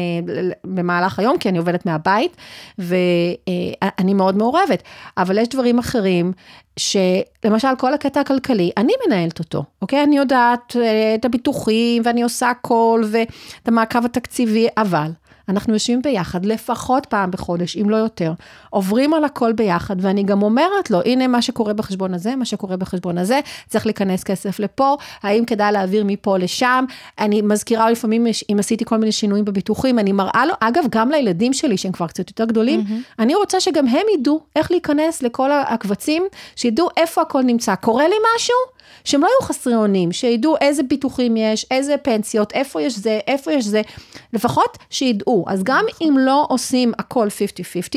במהלך היום, כי אני עובדת מהבית, ואני מאוד מעורבת. אבל יש דברים אחרים, שלמשל כל הקטע הכלכלי, אני מנהלת אותו, אוקיי? אני יודעת אה, את הביטוחים ואני עושה הכל ואת המעקב התקציבי, אבל אנחנו יושבים ביחד לפחות פעם בחודש, אם לא יותר, עוברים על הכל ביחד, ואני גם אומרת לו, הנה מה שקורה בחשבון הזה, מה שקורה בחשבון הזה, צריך להיכנס כסף לפה, האם כדאי להעביר מפה לשם, אני מזכירה לפעמים, אם עשיתי כל מיני שינויים בביטוחים, אני מראה לו, אגב, גם לילדים שלי, שהם כבר קצת יותר גדולים, mm-hmm. אני רוצה שגם הם ידעו איך להיכנס לכל הקבצים, שידעו איפה הכל נמצא. קורה לי משהו? שהם לא יהיו חסרי אונים, שידעו איזה ביטוחים יש, איזה פנסיות, איפה יש זה, איפה יש זה, לפחות שידעו. אז גם אם לא עושים הכל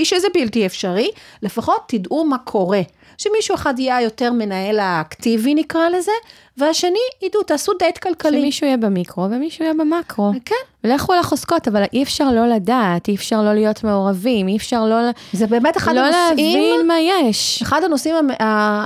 50-50, שזה בלתי אפשרי, לפחות תדעו מה קורה. שמישהו אחד יהיה יותר מנהל האקטיבי נקרא לזה, והשני, ידעו, תעשו דייט כלכלי. שמישהו יהיה במיקרו ומישהו יהיה במקרו. כן. ולכו על החוזקות, אבל אי אפשר לא לדעת, אי אפשר לא להיות מעורבים, אי אפשר לא, זה באמת אחד לא הנושאים, להבין מה יש. אחד הנושאים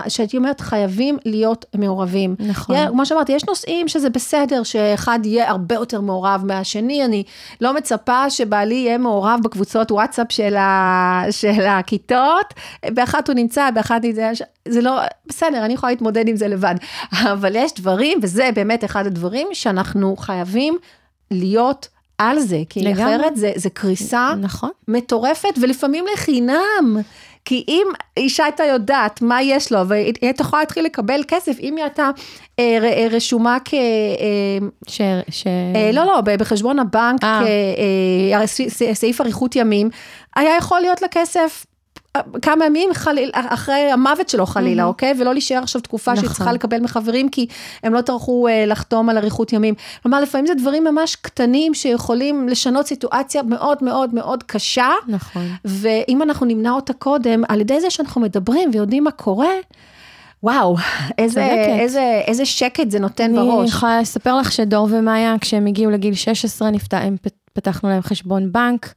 שהייתי אומרת, חייבים להיות מעורבים. נכון. יה- כמו שאמרתי, יש נושאים שזה בסדר, שאחד יהיה הרבה יותר מעורב מהשני, אני לא מצפה שבעלי יהיה מעורב בקבוצות וואטסאפ של, ה... של הכיתות, באחת הוא נמצא, באחת נמצא, זה לא, בסדר, אני יכולה להתמודד עם זה לבד, אבל יש דברים, וזה באמת אחד הדברים שאנחנו חייבים להיות על זה, כי לגמרי. אחרת זה, זה קריסה נכון. מטורפת, ולפעמים לחינם. כי אם אישה הייתה יודעת מה יש לו, והיא הייתה יכולה להתחיל לקבל כסף, אם היא הייתה אה, ר- אה, רשומה כ... אה, ש... ש... אה, לא, לא, בחשבון הבנק, אה. אה, אה, ס- סעיף אריכות ימים, היה יכול להיות לה כסף. כמה ימים חליל, אחרי המוות שלו חלילה, אוקיי? ולא להישאר עכשיו תקופה שהיא נכון. צריכה לקבל מחברים, כי הם לא טרחו אה, לחתום על אריכות ימים. כלומר, לפעמים זה דברים ממש קטנים שיכולים לשנות סיטואציה מאוד מאוד מאוד קשה. נכון. ואם אנחנו נמנע אותה קודם, על ידי זה שאנחנו מדברים ויודעים מה קורה, וואו, איזה. איזה, איזה שקט זה נותן אני בראש. יכולה לספר לך שדור ומאיה, כשהם הגיעו לגיל 16, נפת... הם פ- פתחנו להם חשבון בנק,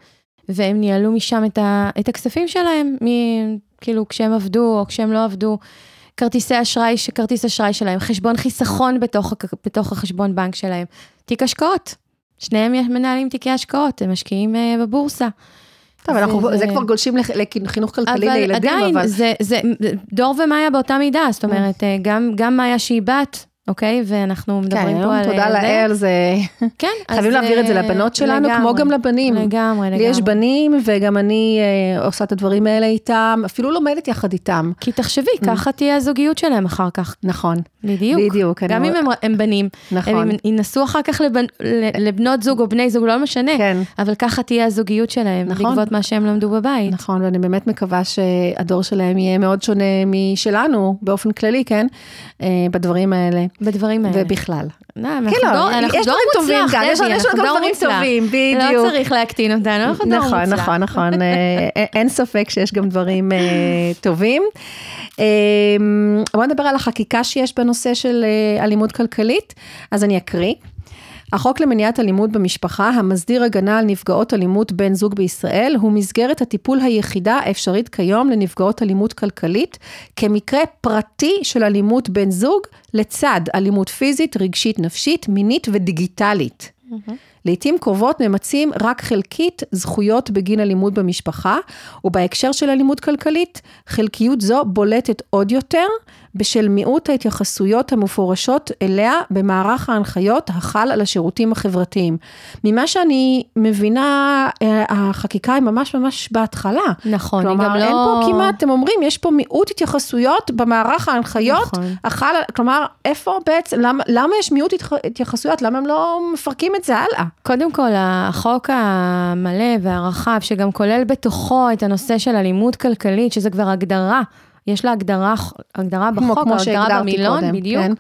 והם ניהלו משם את, ה... את הכספים שלהם, מ... כאילו כשהם עבדו או כשהם לא עבדו. כרטיסי אשראי, כרטיס אשראי שלהם, חשבון חיסכון בתוך, בתוך החשבון בנק שלהם, תיק השקעות. שניהם מנהלים תיקי השקעות, הם משקיעים uh, בבורסה. טוב, אנחנו, זה, זה- זה כבר גולשים לח- לחינוך כלכלי אבל לילדים, עדיין, אבל... זה, זה, דור ומאיה באותה מידה, זאת אומרת, אה, גם, גם מאיה שהיא בת, אוקיי? ואנחנו כן, מדברים היום פה על... תודה אה. לאל, זה... כן, חייבים אז, להעביר את זה אה, לבנות שלנו, כמו לגמרי, גם לבנים. לגמרי, לגמרי. לי יש בנים, וגם אני אה, עושה את הדברים האלה איתם, אפילו לומדת יחד איתם. כי תחשבי, ככה תהיה הזוגיות שלהם אחר כך. נכון, בדיוק. בדיוק. אני גם אם מאוד- הם, הם בנים, נכון. הם ינסו אחר כך לבנ... לבנות זוג או בני זוג, לא משנה, כן. אבל ככה תהיה הזוגיות שלהם, נכון. לגבות מה שהם למדו בבית. נכון, ואני באמת מקווה שהדור שלהם יהיה מאוד שונה משלנו, באופן כללי, כן? אה, בדברים האלה, בדברים האלה. ובכלל. לא, כן, אנחנו לא, יש דברים טובים מוצלח, כאן, יש לנו גם דברים. טובים, לא בדיוק. צריך להקטין אותנו, אנחנו דור נכון, מוצלח. נכון, נכון, אה, אין ספק שיש גם דברים אה, טובים. בואו נדבר על החקיקה שיש בנושא של אלימות כלכלית, אז אני אקריא. החוק למניעת אלימות במשפחה, המסדיר הגנה על נפגעות אלימות בן זוג בישראל, הוא מסגרת הטיפול היחידה האפשרית כיום לנפגעות אלימות כלכלית, כמקרה פרטי של אלימות בן זוג, לצד אלימות פיזית, רגשית, נפשית, מינית ודיגיטלית. לעתים קרובות ממצים רק חלקית זכויות בגין אלימות במשפחה, ובהקשר של אלימות כלכלית, חלקיות זו בולטת עוד יותר בשל מיעוט ההתייחסויות המפורשות אליה במערך ההנחיות החל על השירותים החברתיים. ממה שאני מבינה, אה, החקיקה היא ממש ממש בהתחלה. נכון, היא כלומר, גם לא... אין פה כמעט, אתם אומרים, יש פה מיעוט התייחסויות במערך ההנחיות, נכון. החל, כלומר, איפה בעצם, למה, למה יש מיעוט התייחסויות? למה הם לא מפרקים את זה הלאה? קודם כל, החוק המלא והרחב, שגם כולל בתוכו את הנושא של אלימות כלכלית, שזה כבר הגדרה, יש לה הגדרה, הגדרה בחוק, כמו הגדרה במילון, קודם, בדיוק. כן.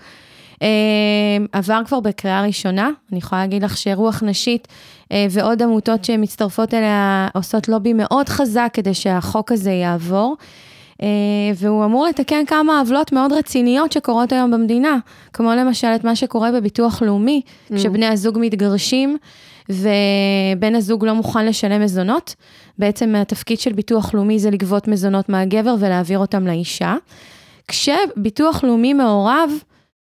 אה, עבר כבר בקריאה ראשונה, אני יכולה להגיד לך שרוח נשית אה, ועוד עמותות שמצטרפות אליה עושות לובי מאוד חזק כדי שהחוק הזה יעבור. אה, והוא אמור לתקן כמה עוולות מאוד רציניות שקורות היום במדינה, כמו למשל את מה שקורה בביטוח לאומי, Mm. כשבני הזוג מתגרשים ובן הזוג לא מוכן לשלם מזונות. בעצם התפקיד של ביטוח לאומי זה לגבות מזונות מהגבר ולהעביר אותם לאישה. כשביטוח לאומי מעורב,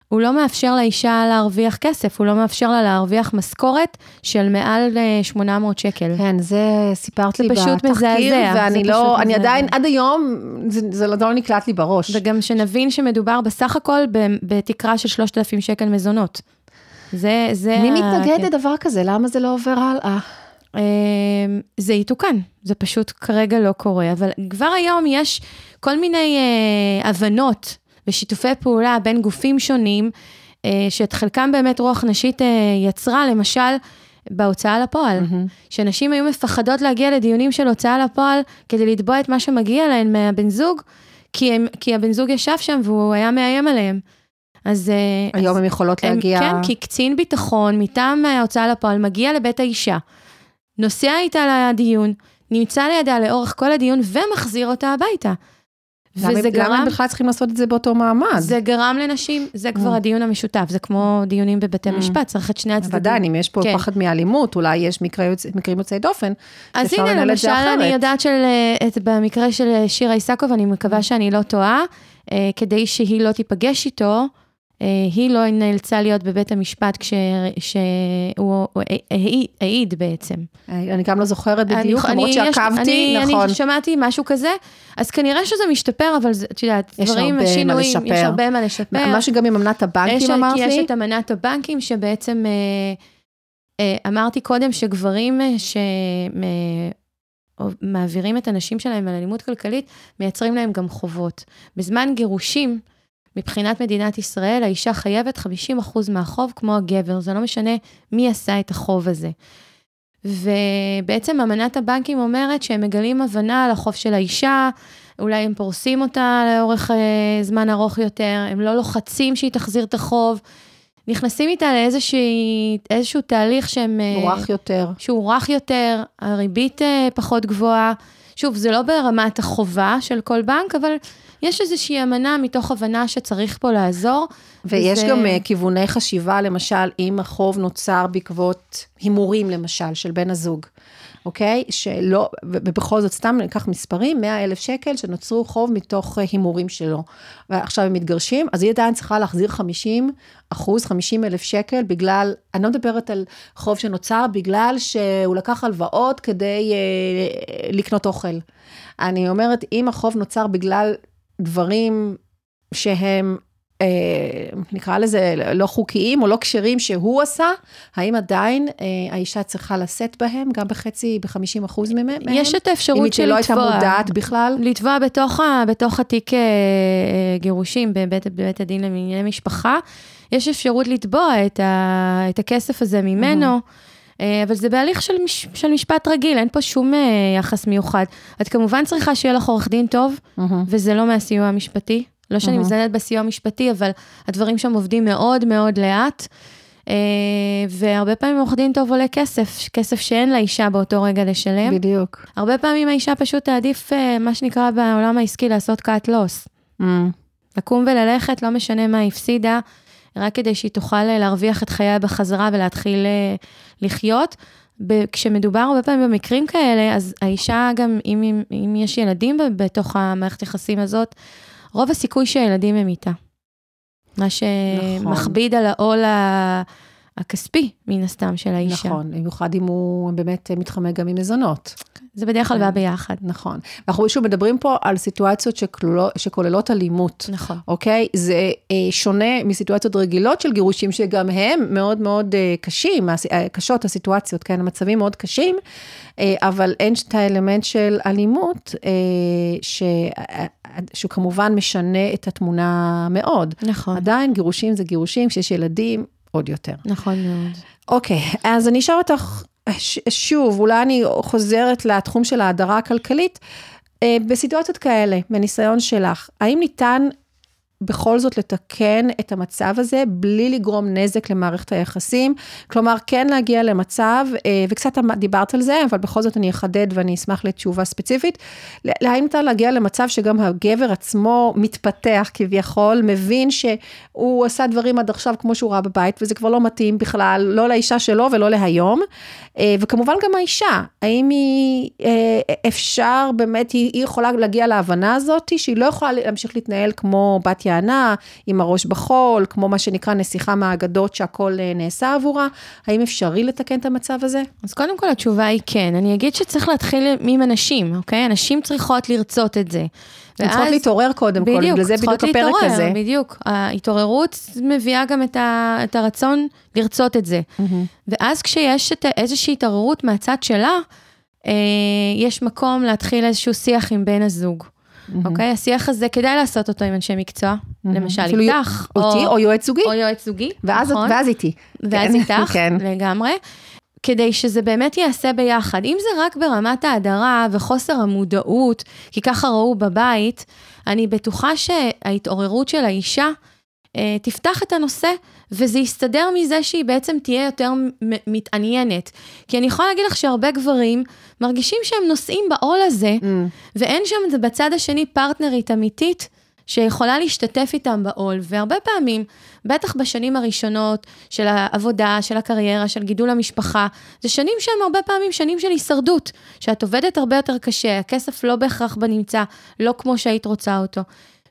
הוא לא מאפשר לאישה להרוויח כסף, הוא לא מאפשר לה להרוויח משכורת של מעל אה, 800 שקל. כן, זה סיפרת לי בתחקיר, מזעזע, זה ואני פשוט לא, אני מזעזע. עדיין, עד היום, זה, זה לא לא נקלט לי בראש. וגם שנבין שמדובר בסך הכל בתקרה של 3,000 שקל מזונות. זה, זה... מי ה- מתנגד כן. לדבר כזה? למה זה לא עובר הלאה? אה, זה יתוקן, זה פשוט כרגע לא קורה, אבל כבר היום יש כל מיני אה, הבנות ושיתופי פעולה בין גופים שונים, אה, שאת חלקם באמת רוח נשית אה, יצרה, למשל, בהוצאה לפועל, שנשים היו מפחדות להגיע לדיונים של הוצאה לפועל כדי לתבוע את מה שמגיע להן מהבן זוג, כי, הם, כי הבן זוג ישב שם והוא היה מאיים עליהם. אז... אה, היום הן יכולות הם- להגיע... כן, כי קצין ביטחון מטעם ההוצאה לפועל מגיע לבית האישה, נוסע איתה לדיון, נמצא לידה לאורך כל הדיון ומחזיר אותה הביתה. וזה גרם... למה הם בכלל צריכים לעשות את זה באותו מעמד? זה גרם לנשים, זה כבר mm. הדיון המשותף, זה כמו דיונים בבתי mm. משפט, צריך את שני הצדדים. בוודאי, אם יש פה כן. פחד מאלימות, אולי יש מקרה, מקרים יוצאי דופן, אז הנה, למשל, אני יודעת שבמקרה של שירה איסקוב, אני מקווה שאני לא טועה, אה, כדי שהיא לא תיפגש איתו, אה, היא לא נאלצה להיות בבית המשפט כשהוא העיד בעצם. אני גם לא זוכרת בדיוק, למרות שעקבתי, נכון. אני שמעתי משהו כזה, אז כנראה שזה משתפר, אבל את יודעת, דברים, שינויים, יש הרבה מה לשפר. מה שגם עם אמנת הבנקים אמרת לי? יש את אמנת הבנקים, שבעצם, אה, אמרתי קודם שגברים שמעבירים את הנשים שלהם על אלימות כלכלית, מייצרים להם גם חובות. בזמן גירושים, מבחינת מדינת ישראל, האישה חייבת 50% מהחוב כמו הגבר, זה לא משנה מי עשה את החוב הזה. ובעצם אמנת הבנקים אומרת שהם מגלים הבנה על החוב של האישה, אולי הם פורסים אותה לאורך אה, זמן ארוך יותר, הם לא לוחצים שהיא תחזיר את החוב, נכנסים איתה לאיזשהו תהליך שהם... אה, הוא רך יותר. שהוא רך יותר, הריבית אה, פחות גבוהה. שוב, זה לא ברמת החובה של כל בנק, אבל יש איזושהי אמנה מתוך הבנה שצריך פה לעזור. ויש וזה... גם uh, כיווני חשיבה, למשל, אם החוב נוצר בעקבות הימורים, למשל, של בן הזוג. אוקיי? שלא, ובכל זאת, סתם ניקח מספרים, 100 אלף שקל שנוצרו חוב מתוך אה, הימורים שלו. ועכשיו הם מתגרשים, אז היא עדיין צריכה להחזיר 50 אחוז, 50 אלף שקל, בגלל, אני לא מדברת על חוב שנוצר בגלל שהוא לקח הלוואות כדי אה, לקנות אוכל. אני אומרת, אם החוב נוצר בגלל דברים שהם אה, נקרא לזה לא חוקיים או לא כשרים שהוא עשה, האם עדיין אה, האישה צריכה לשאת בהם, גם בחצי, ב-50 אחוז מהם? יש את האפשרות של לתבוע. אם היא לא הייתה מודעת בכלל? לתבוע בתוך, ה, בתוך התיק אה, אה, גירושים בבית, בבית הדין לענייני משפחה. יש אפשרות לתבוע את, ה, את הכסף הזה ממנו. אה, אבל זה בהליך של, מש, של משפט רגיל, אין פה שום אה, יחס מיוחד. את כמובן צריכה שיהיה לך עורך דין טוב, וזה לא מהסיוע המשפטי. לא שאני מזלזלת בסיוע המשפטי, אבל הדברים שם עובדים מאוד מאוד לאט. אה, והרבה פעמים עורך דין טוב עולה כסף, כסף שאין לאישה באותו רגע לשלם. בדיוק. הרבה פעמים האישה פשוט תעדיף, אה, מה שנקרא בעולם העסקי, לעשות cut loss. Mm. לקום וללכת, לא משנה מה הפסידה, רק כדי שהיא תוכל להרוויח את חייה בחזרה ולהתחיל אה, לחיות. כשמדובר הרבה פעמים במקרים כאלה, אז האישה גם, אם, אם, יש ילדים בתוך המערכת יחסים הזאת, רוב הסיכוי שהילדים הם איתה. מה שמכביד נכון. על העול הכספי, מן הסתם, של האישה. נכון, במיוחד אם הוא באמת מתחמק גם ממזונות. זה בדרך כלל בא כן. ביחד. נכון. אנחנו שוב מדברים פה על סיטואציות שכוללות אלימות. נכון. אוקיי? זה אה, שונה מסיטואציות רגילות של גירושים, שגם הם מאוד מאוד אה, קשים, אה, קשות הסיטואציות, כן? המצבים מאוד קשים, אה, אבל אין את האלמנט של אלימות, אה, ש... שהוא כמובן משנה את התמונה מאוד. נכון. עדיין גירושים זה גירושים, כשיש ילדים, עוד יותר. נכון מאוד. אוקיי, אז אני אשאל אותך שוב, אולי אני חוזרת לתחום של ההדרה הכלכלית, אה, בסיטואציות כאלה, מניסיון שלך, האם ניתן בכל זאת לתקן את המצב הזה בלי לגרום נזק למערכת היחסים. כלומר, כן להגיע למצב, אה, וקצת דיברת על זה, אבל בכל זאת אני אחדד ואני אשמח לתשובה ספציפית, האם ניתן להגיע למצב שגם הגבר עצמו מתפתח כביכול, מבין שהוא עשה דברים עד עכשיו כמו שהוא ראה בבית, וזה כבר לא מתאים בכלל, לא לאישה שלו ולא להיום. אה, וכמובן גם האישה, האם היא, אה, אפשר באמת, היא יכולה להגיע להבנה הזאת, שהיא לא יכולה להמשיך להתנהל כמו בת יענה, עם הראש בחול, כמו מה שנקרא נסיכה מהאגדות שהכל אה, נעשה עבורה, האם אפשרי לתקן את המצב הזה? אז קודם כל התשובה היא כן, אני אגיד שצריך להתחיל עם אנשים, אוקיי? הנשים צריכות לרצות את זה. הן צריכות להתעורר קודם כל, בגלל זה בדיוק הפרק הזה. בדיוק, ההתעוררות מביאה גם את, ה, את הרצון לרצות את זה. Mm-hmm. ואז כשיש את איזושהי התעוררות מהצד שלה, אה, יש מקום להתחיל איזשהו שיח עם בן הזוג. Mm-hmm. אוקיי? השיח הזה, כדאי לעשות אותו עם אנשי מקצוע, mm-hmm. למשל איתך. אותי או, או יועץ זוגי. או יועץ זוגי, ואז, נכון. ואז איתי. ואז כן. איתך, כן. לגמרי. כדי שזה באמת ייעשה ביחד. אם זה רק ברמת ההדרה וחוסר המודעות, כי ככה ראו בבית, אני בטוחה שההתעוררות של האישה תפתח את הנושא, וזה יסתדר מזה שהיא בעצם תהיה יותר מתעניינת. כי אני יכולה להגיד לך שהרבה גברים מרגישים שהם נושאים בעול הזה, mm. ואין שם בצד השני פרטנרית אמיתית. שיכולה להשתתף איתם בעול, והרבה פעמים, בטח בשנים הראשונות של העבודה, של הקריירה, של גידול המשפחה, זה שנים שהם הרבה פעמים שנים של הישרדות, שאת עובדת הרבה יותר קשה, הכסף לא בהכרח בנמצא, לא כמו שהיית רוצה אותו.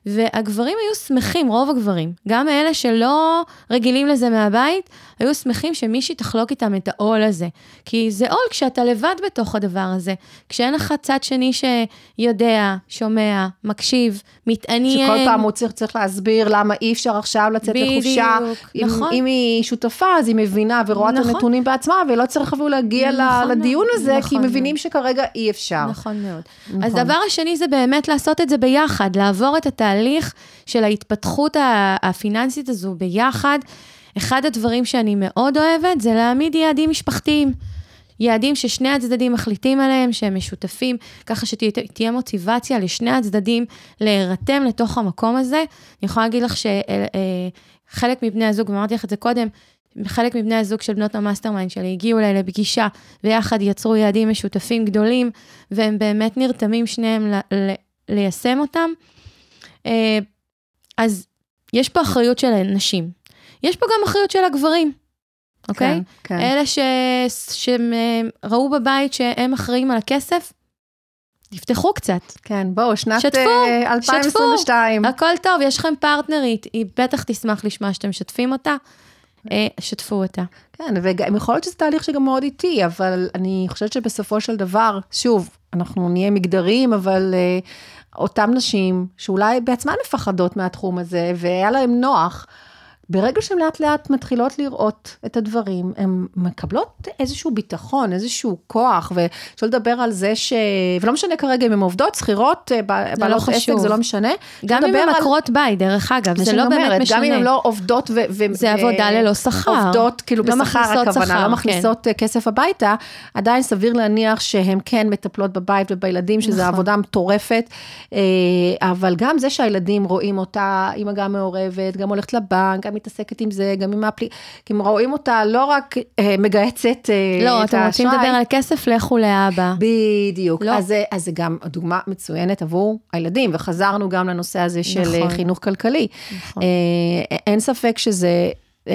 והגברים היו שמחים, רוב הגברים, גם אלה שלא רגילים לזה מהבית, היו שמחים שמישהי תחלוק איתם את העול הזה. כי זה עול כשאתה לבד בתוך הדבר הזה. כשאין לך צד שני שיודע, שומע, מקשיב, מתעניין. שכל פעם הוא צריך, צריך להסביר למה אי אפשר עכשיו לצאת בדיוק, לחופשה. בדיוק, נכון. אם היא שותפה, אז היא מבינה ורואה נכון. את הנתונים בעצמה, ולא צריך אפילו להגיע נכון לדיון הזה, נכון כי מבינים מאוד. שכרגע אי אפשר. נכון מאוד. נכון. אז דבר השני זה באמת לעשות את זה ביחד, לעבור את התהליך של ההתפתחות הפיננסית הזו ביחד. אחד הדברים שאני מאוד אוהבת זה להעמיד יעדים משפחתיים. יעדים ששני הצדדים מחליטים עליהם, שהם משותפים, ככה שתהיה מוטיבציה לשני הצדדים להירתם לתוך המקום הזה. אני יכולה להגיד לך שחלק אה, מבני הזוג, ואמרתי לך את זה קודם, חלק מבני הזוג של בנות ה mastermind שלי הגיעו אליי לפגישה, ויחד יצרו יעדים משותפים גדולים, והם באמת נרתמים שניהם ליישם אותם. אה, אז יש פה אחריות של נשים. יש פה גם אחריות של הגברים, אוקיי? כן, כן. אלה ש... שראו בבית שהם אחראים על הכסף, תפתחו קצת. כן, בואו, שנת שתפו, 2022. שתפו, הכל טוב, יש לכם פרטנרית, היא בטח תשמח לשמוע שאתם משתפים אותה. אה, שתפו אותה. כן, וגם יכול להיות שזה תהליך שגם מאוד איטי, אבל אני חושבת שבסופו של דבר, שוב, אנחנו נהיה מגדרים, אבל uh, אותן נשים שאולי בעצמן מפחדות מהתחום הזה, והיה להן נוח, ברגע שהן לאט לאט מתחילות לראות את הדברים, הן מקבלות איזשהו ביטחון, איזשהו כוח, ושלא לדבר על זה ש... ולא משנה כרגע אם הן עובדות, שכירות, אה, בעלות לא עסק, זה לא משנה. גם אם הן עקרות על... בית, דרך אגב, זה לא באמת משנה. גם אם הן לא עובדות ו... ו... זה עבודה ללא שכר. עובדות, כאילו לא בשכר הכוונה, לא מכניסות כן. כסף הביתה, עדיין סביר להניח שהן כן מטפלות בבית ובילדים, שזו נכון. עבודה מטורפת, אה, אבל גם זה שהילדים רואים אותה, אימא גם מעורבת, גם הולכת לבנק, מתעסקת עם זה, גם עם האפלי... כי הם רואים אותה לא רק אה, מגהצת אה, לא, את האשראי. לא, אתם רוצים לדבר על כסף, לכו לאבא. בדיוק. לא. אז, אז זה גם דוגמה מצוינת עבור הילדים, וחזרנו גם לנושא הזה של נכון. חינוך כלכלי. נכון. אה, אין ספק שזה, אה,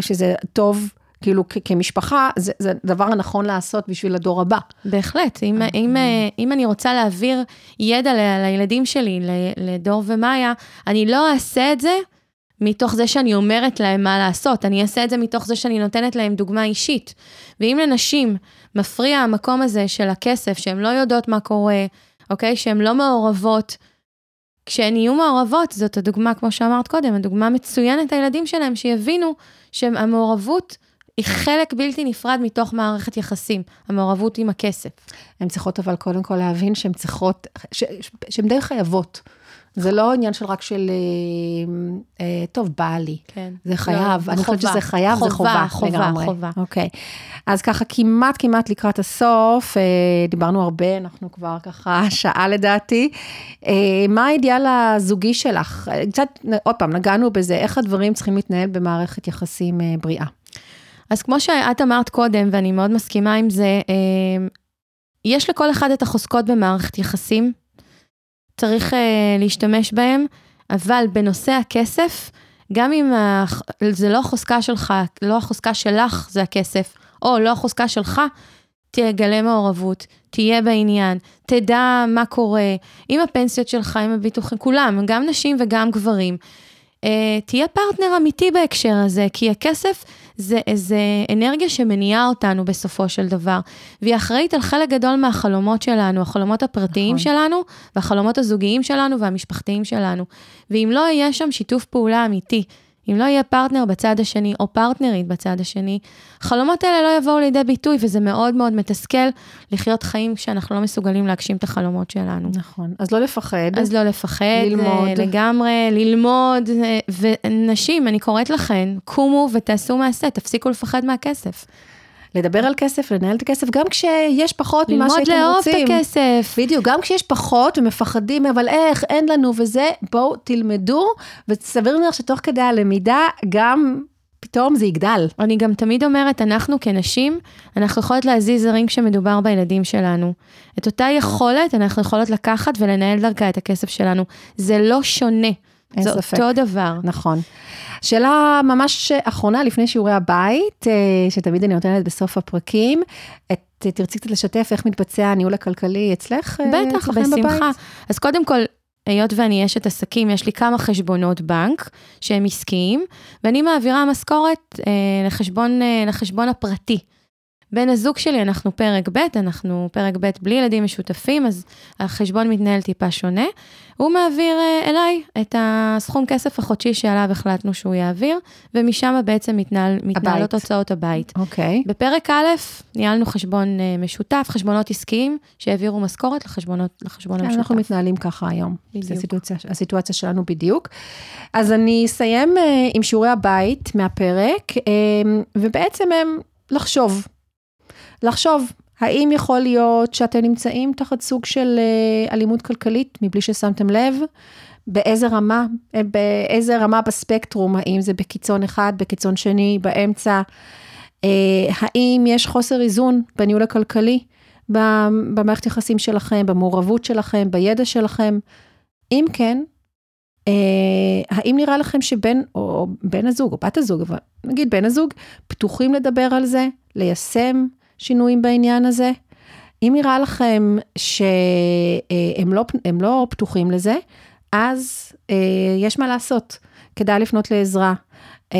שזה טוב. כאילו כמשפחה, זה, זה הדבר הנכון לעשות בשביל הדור הבא. בהחלט, אם, אם, אם אני רוצה להעביר ידע ל, לילדים שלי, לדור ומאיה, אני לא אעשה את זה מתוך זה שאני אומרת להם מה לעשות, אני אעשה את זה מתוך זה שאני נותנת להם דוגמה אישית. ואם לנשים מפריע המקום הזה של הכסף, שהן לא יודעות מה קורה, אוקיי? שהן לא מעורבות, כשהן יהיו מעורבות, זאת הדוגמה, כמו שאמרת קודם, הדוגמה מצוינת לילדים שלהם, שיבינו שהמעורבות היא חלק בלתי נפרד מתוך מערכת יחסים, המעורבות עם הכסף. הן צריכות אבל קודם כל להבין שהן צריכות, שהן די חייבות. זה לא עניין של רק של, אה, אה, טוב, בא לי. כן. זה חייב. לא, אני חושבת שזה חייב, חובה, זה חובה. חובה, לגמרי. חובה. אוקיי. אז ככה, כמעט, כמעט לקראת הסוף, אה, דיברנו הרבה, אנחנו כבר ככה שעה לדעתי. אה, מה האידיאל הזוגי שלך? קצת, עוד פעם, נגענו בזה, איך הדברים צריכים להתנהל במערכת יחסים אה, בריאה. אז כמו שאת אמרת קודם, ואני מאוד מסכימה עם זה, אה, יש לכל אחד את החוזקות במערכת יחסים. צריך uh, להשתמש בהם, אבל בנושא הכסף, גם אם uh, זה לא החוזקה שלך, לא החוזקה שלך זה הכסף, או לא החוזקה שלך, תגלה מעורבות, תהיה בעניין, תדע מה קורה, עם הפנסיות שלך, עם הביטוחים, כולם, גם נשים וגם גברים. Uh, תהיה פרטנר אמיתי בהקשר הזה, כי הכסף זה איזה אנרגיה שמניעה אותנו בסופו של דבר, והיא אחראית על חלק גדול מהחלומות שלנו, החלומות הפרטיים נכון. שלנו, והחלומות הזוגיים שלנו והמשפחתיים שלנו. ואם לא יהיה שם שיתוף פעולה אמיתי, אם לא יהיה פרטנר בצד השני, או פרטנרית בצד השני, החלומות האלה לא יבואו לידי ביטוי, וזה מאוד מאוד מתסכל לחיות חיים כשאנחנו לא מסוגלים להגשים את החלומות שלנו. נכון, אז לא לפחד. אז לא לפחד, ללמוד. לגמרי, ללמוד, ונשים, אני קוראת לכן, קומו ותעשו מעשה, תפסיקו לפחד מהכסף. לדבר על כסף, לנהל את הכסף, גם כשיש פחות ממה שהייתם ללמוד רוצים. לאהוב את הכסף. בדיוק, גם כשיש פחות ומפחדים, אבל איך, אין לנו וזה, בואו תלמדו, וסביר להניח שתוך כדי הלמידה, גם פתאום זה יגדל. אני גם תמיד אומרת, אנחנו כנשים, אנחנו יכולות להזיז זרים כשמדובר בילדים שלנו. את אותה יכולת אנחנו יכולות לקחת ולנהל דרכה את הכסף שלנו. זה לא שונה. אין זה ספק. אותו דבר. נכון. שאלה ממש אחרונה לפני שיעורי הבית, אה, שתמיד אני נותנת בסוף הפרקים. את תרצי קצת לשתף איך מתבצע הניהול הכלכלי אצלך? אה, בטח, אצלכם בבית? בשמחה. אז קודם כל, היות ואני אשת עסקים, יש לי כמה חשבונות בנק שהם עסקיים, ואני מעבירה משכורת אה, לחשבון, אה, לחשבון הפרטי. בן הזוג שלי, אנחנו פרק ב', אנחנו פרק ב' בלי ילדים משותפים, אז החשבון מתנהל טיפה שונה. הוא מעביר אה, אליי את הסכום כסף החודשי שעליו החלטנו שהוא יעביר, ומשם בעצם מתנהל, מתנהלות הוצאות הבית. אוקיי. בפרק א', ניהלנו חשבון אה, משותף, חשבונות עסקיים, שהעבירו משכורת לחשבונות, לחשבון כן, המשותף. אנחנו מתנהלים ככה היום. בדיוק. זו הסיטואציה, הסיטואציה שלנו בדיוק. אז אני אסיים אה, עם שיעורי הבית מהפרק, ובעצם הם לחשוב. לחשוב, האם יכול להיות שאתם נמצאים תחת סוג של אה, אלימות כלכלית מבלי ששמתם לב? באיזה רמה, אה, באיזה רמה בספקטרום, האם זה בקיצון אחד, בקיצון שני, באמצע? אה, האם יש חוסר איזון בניהול הכלכלי? במערכת יחסים שלכם, במעורבות שלכם, בידע שלכם? אם כן, האם נראה לכם שבן או בן הזוג או בת הזוג, אבל נגיד בן הזוג, פתוחים לדבר על זה, ליישם שינויים בעניין הזה? אם נראה לכם שהם לא, לא פתוחים לזה, אז אה, יש מה לעשות, כדאי לפנות לעזרה. אה,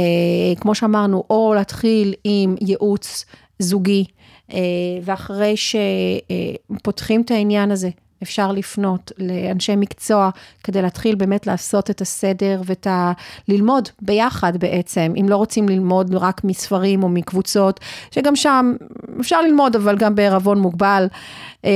כמו שאמרנו, או להתחיל עם ייעוץ זוגי, אה, ואחרי שפותחים את העניין הזה, אפשר לפנות לאנשי מקצוע כדי להתחיל באמת לעשות את הסדר ואת ה... ללמוד ביחד בעצם, אם לא רוצים ללמוד רק מספרים או מקבוצות, שגם שם אפשר ללמוד, אבל גם בערבון מוגבל. אה,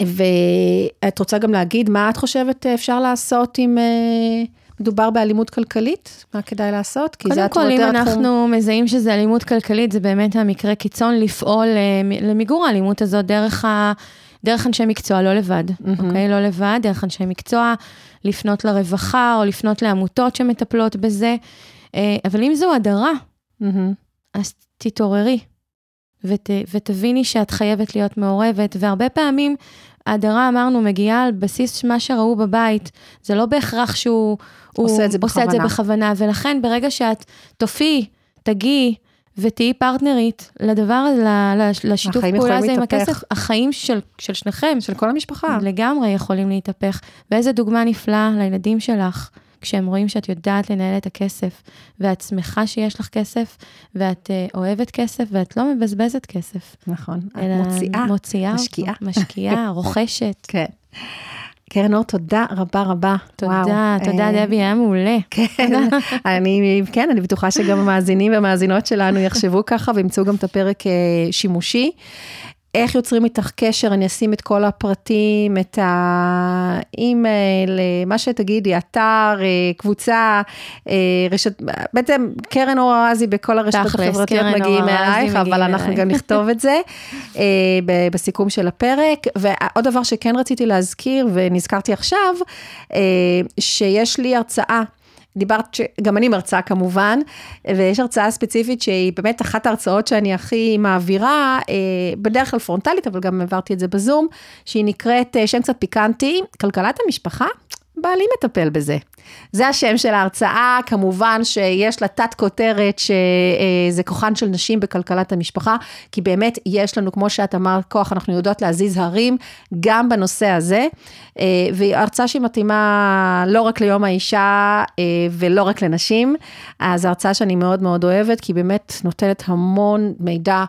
ואת רוצה גם להגיד מה את חושבת אפשר לעשות אם אה, מדובר באלימות כלכלית? מה כדאי לעשות? כי זה קודם את כל, אם אנחנו התחום- מזהים שזה אלימות כלכלית, זה באמת המקרה קיצון לפעול אה, למיגור האלימות הזאת דרך, ה, דרך אנשי מקצוע, לא לבד, מהמם. אוקיי? לא לבד, דרך אנשי מקצוע, לפנות לרווחה או לפנות לעמותות שמטפלות בזה. אה, אבל אם זו הדרה, מהמם. אז תתעוררי ות, ותביני שאת חייבת להיות מעורבת, והרבה פעמים ההדרה, אמרנו, מגיעה על בסיס מה שראו בבית, זה לא בהכרח שהוא הוא עושה את זה עושה את זה. בכוונה, ולכן ברגע שאת תופיעי, תגיעי ותהיי פרטנרית לדבר לשיתוף פעולה הזה עם. הכסף, החיים של, של שניכם של כל המשפחה. לגמרי יכולים להתהפך. ואיזה דוגמה נפלאה לילדים שלך, כשהם רואים שאת יודעת לנהל את הכסף, ואת שמחה שיש לך כסף, ואת uh, אוהבת כסף, ואת לא מבזבזת כסף. נכון. את אלא מוציאה. מוציאה משקיעה. משקיעה, רוכשת. כן. קרן אור, תודה רבה רבה. תודה, וואו. תודה אה, דבי, היה מעולה. כן, אני, כן, אני בטוחה שגם המאזינים והמאזינות שלנו יחשבו ככה וימצאו גם את הפרק אה, שימושי. איך יוצרים איתך קשר, אני אשים את כל הפרטים, את האימייל, אה, מה שתגידי, אתר, אה, קבוצה, אה, רשת, בעצם קרן אור ארזי בכל הרשתות החברתיות מגיעים אלייך, אבל אנחנו. גם נכתוב את זה בסיכום של הפרק. ועוד דבר שכן רציתי להזכיר, ונזכרתי עכשיו, שיש לי הרצאה. דיברת, ש- גם אני מרצה כמובן, ויש הרצאה ספציפית שהיא באמת אחת ההרצאות שאני הכי מעבירה, אה, בדרך כלל פרונטלית, אבל גם העברתי את זה בזום, שהיא נקראת, אה, שם קצת פיקנטי, כלכלת המשפחה, בעלי מטפל בזה. זה השם של ההרצאה, כמובן שיש לה תת כותרת שזה כוחן של נשים בכלכלת המשפחה, כי באמת יש לנו, כמו שאת אמרת, כוח, אנחנו יודעות להזיז הרים גם בנושא הזה, אה, והיא הרצאה שהיא מתאימה לא רק ליום האישה אה, ולא רק לנשים, אז הרצאה שאני מאוד מאוד אוהבת, כי היא באמת נותנת המון מידע.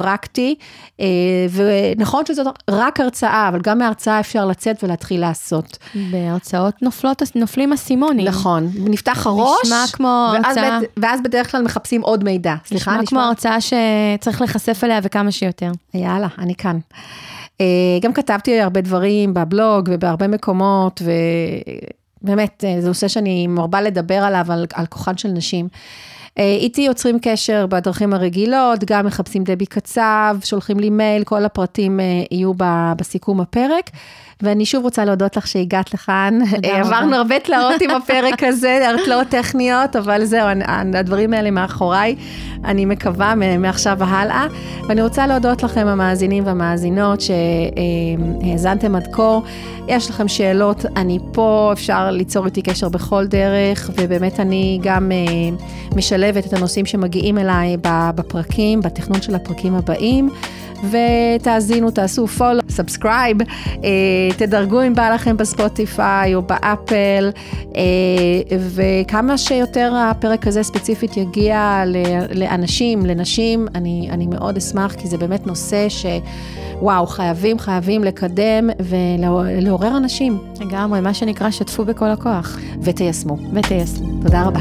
פרקטי, אה, ונכון שזאת רק הרצאה, אבל גם מההרצאה אפשר לצאת ולהתחיל לעשות. בהרצאות נופלות, נופלים אסימונים. נכון, נפתח הראש, נשמע כמו ואז, הרצאה. בד- ואז בדרך כלל מחפשים עוד מידע. סליחה, נשמע כמו הרצאה שצריך להיחשף אליה וכמה שיותר. יאללה, אני כאן. אה, גם כתבתי הרבה דברים בבלוג ובהרבה מקומות, באמת, זה נושא שאני מרבה לדבר עליו, על, על כוחן של נשים. איתי יוצרים קשר בדרכים הרגילות, גם מחפשים דבי קצב, שולחים לי מייל, כל הפרטים יהיו בסיכום הפרק. ואני שוב רוצה להודות לך שהגעת לכאן. עברנו הרבה תלאות עם הפרק הזה, תלאות טכניות, אבל זהו, הדברים האלה מאחוריי, אני מקווה מעכשיו והלאה. ואני רוצה להודות לכם, המאזינים והמאזינות, שהאזנתם עד כה. יש לכם שאלות, אני פה, אפשר ליצור איתי קשר בכל דרך, ובאמת אני גם משלבת את הנושאים שמגיעים אליי בפרקים, בתכנון של הפרקים הבאים. ותאזינו, תעשו follow, subscribe, תדרגו אם בא לכם בספוטיפיי או באפל, אה, וכמה שיותר הפרק הזה ספציפית יגיע לאנשים, לנשים, אני, אני מאוד אשמח, כי זה באמת נושא ש... וואו, חייבים, חייבים לקדם ולעורר אנשים. לגמרי, מה שנקרא, שתפו בכל הכוח. ותיישמו. ותיישמו. תודה רבה.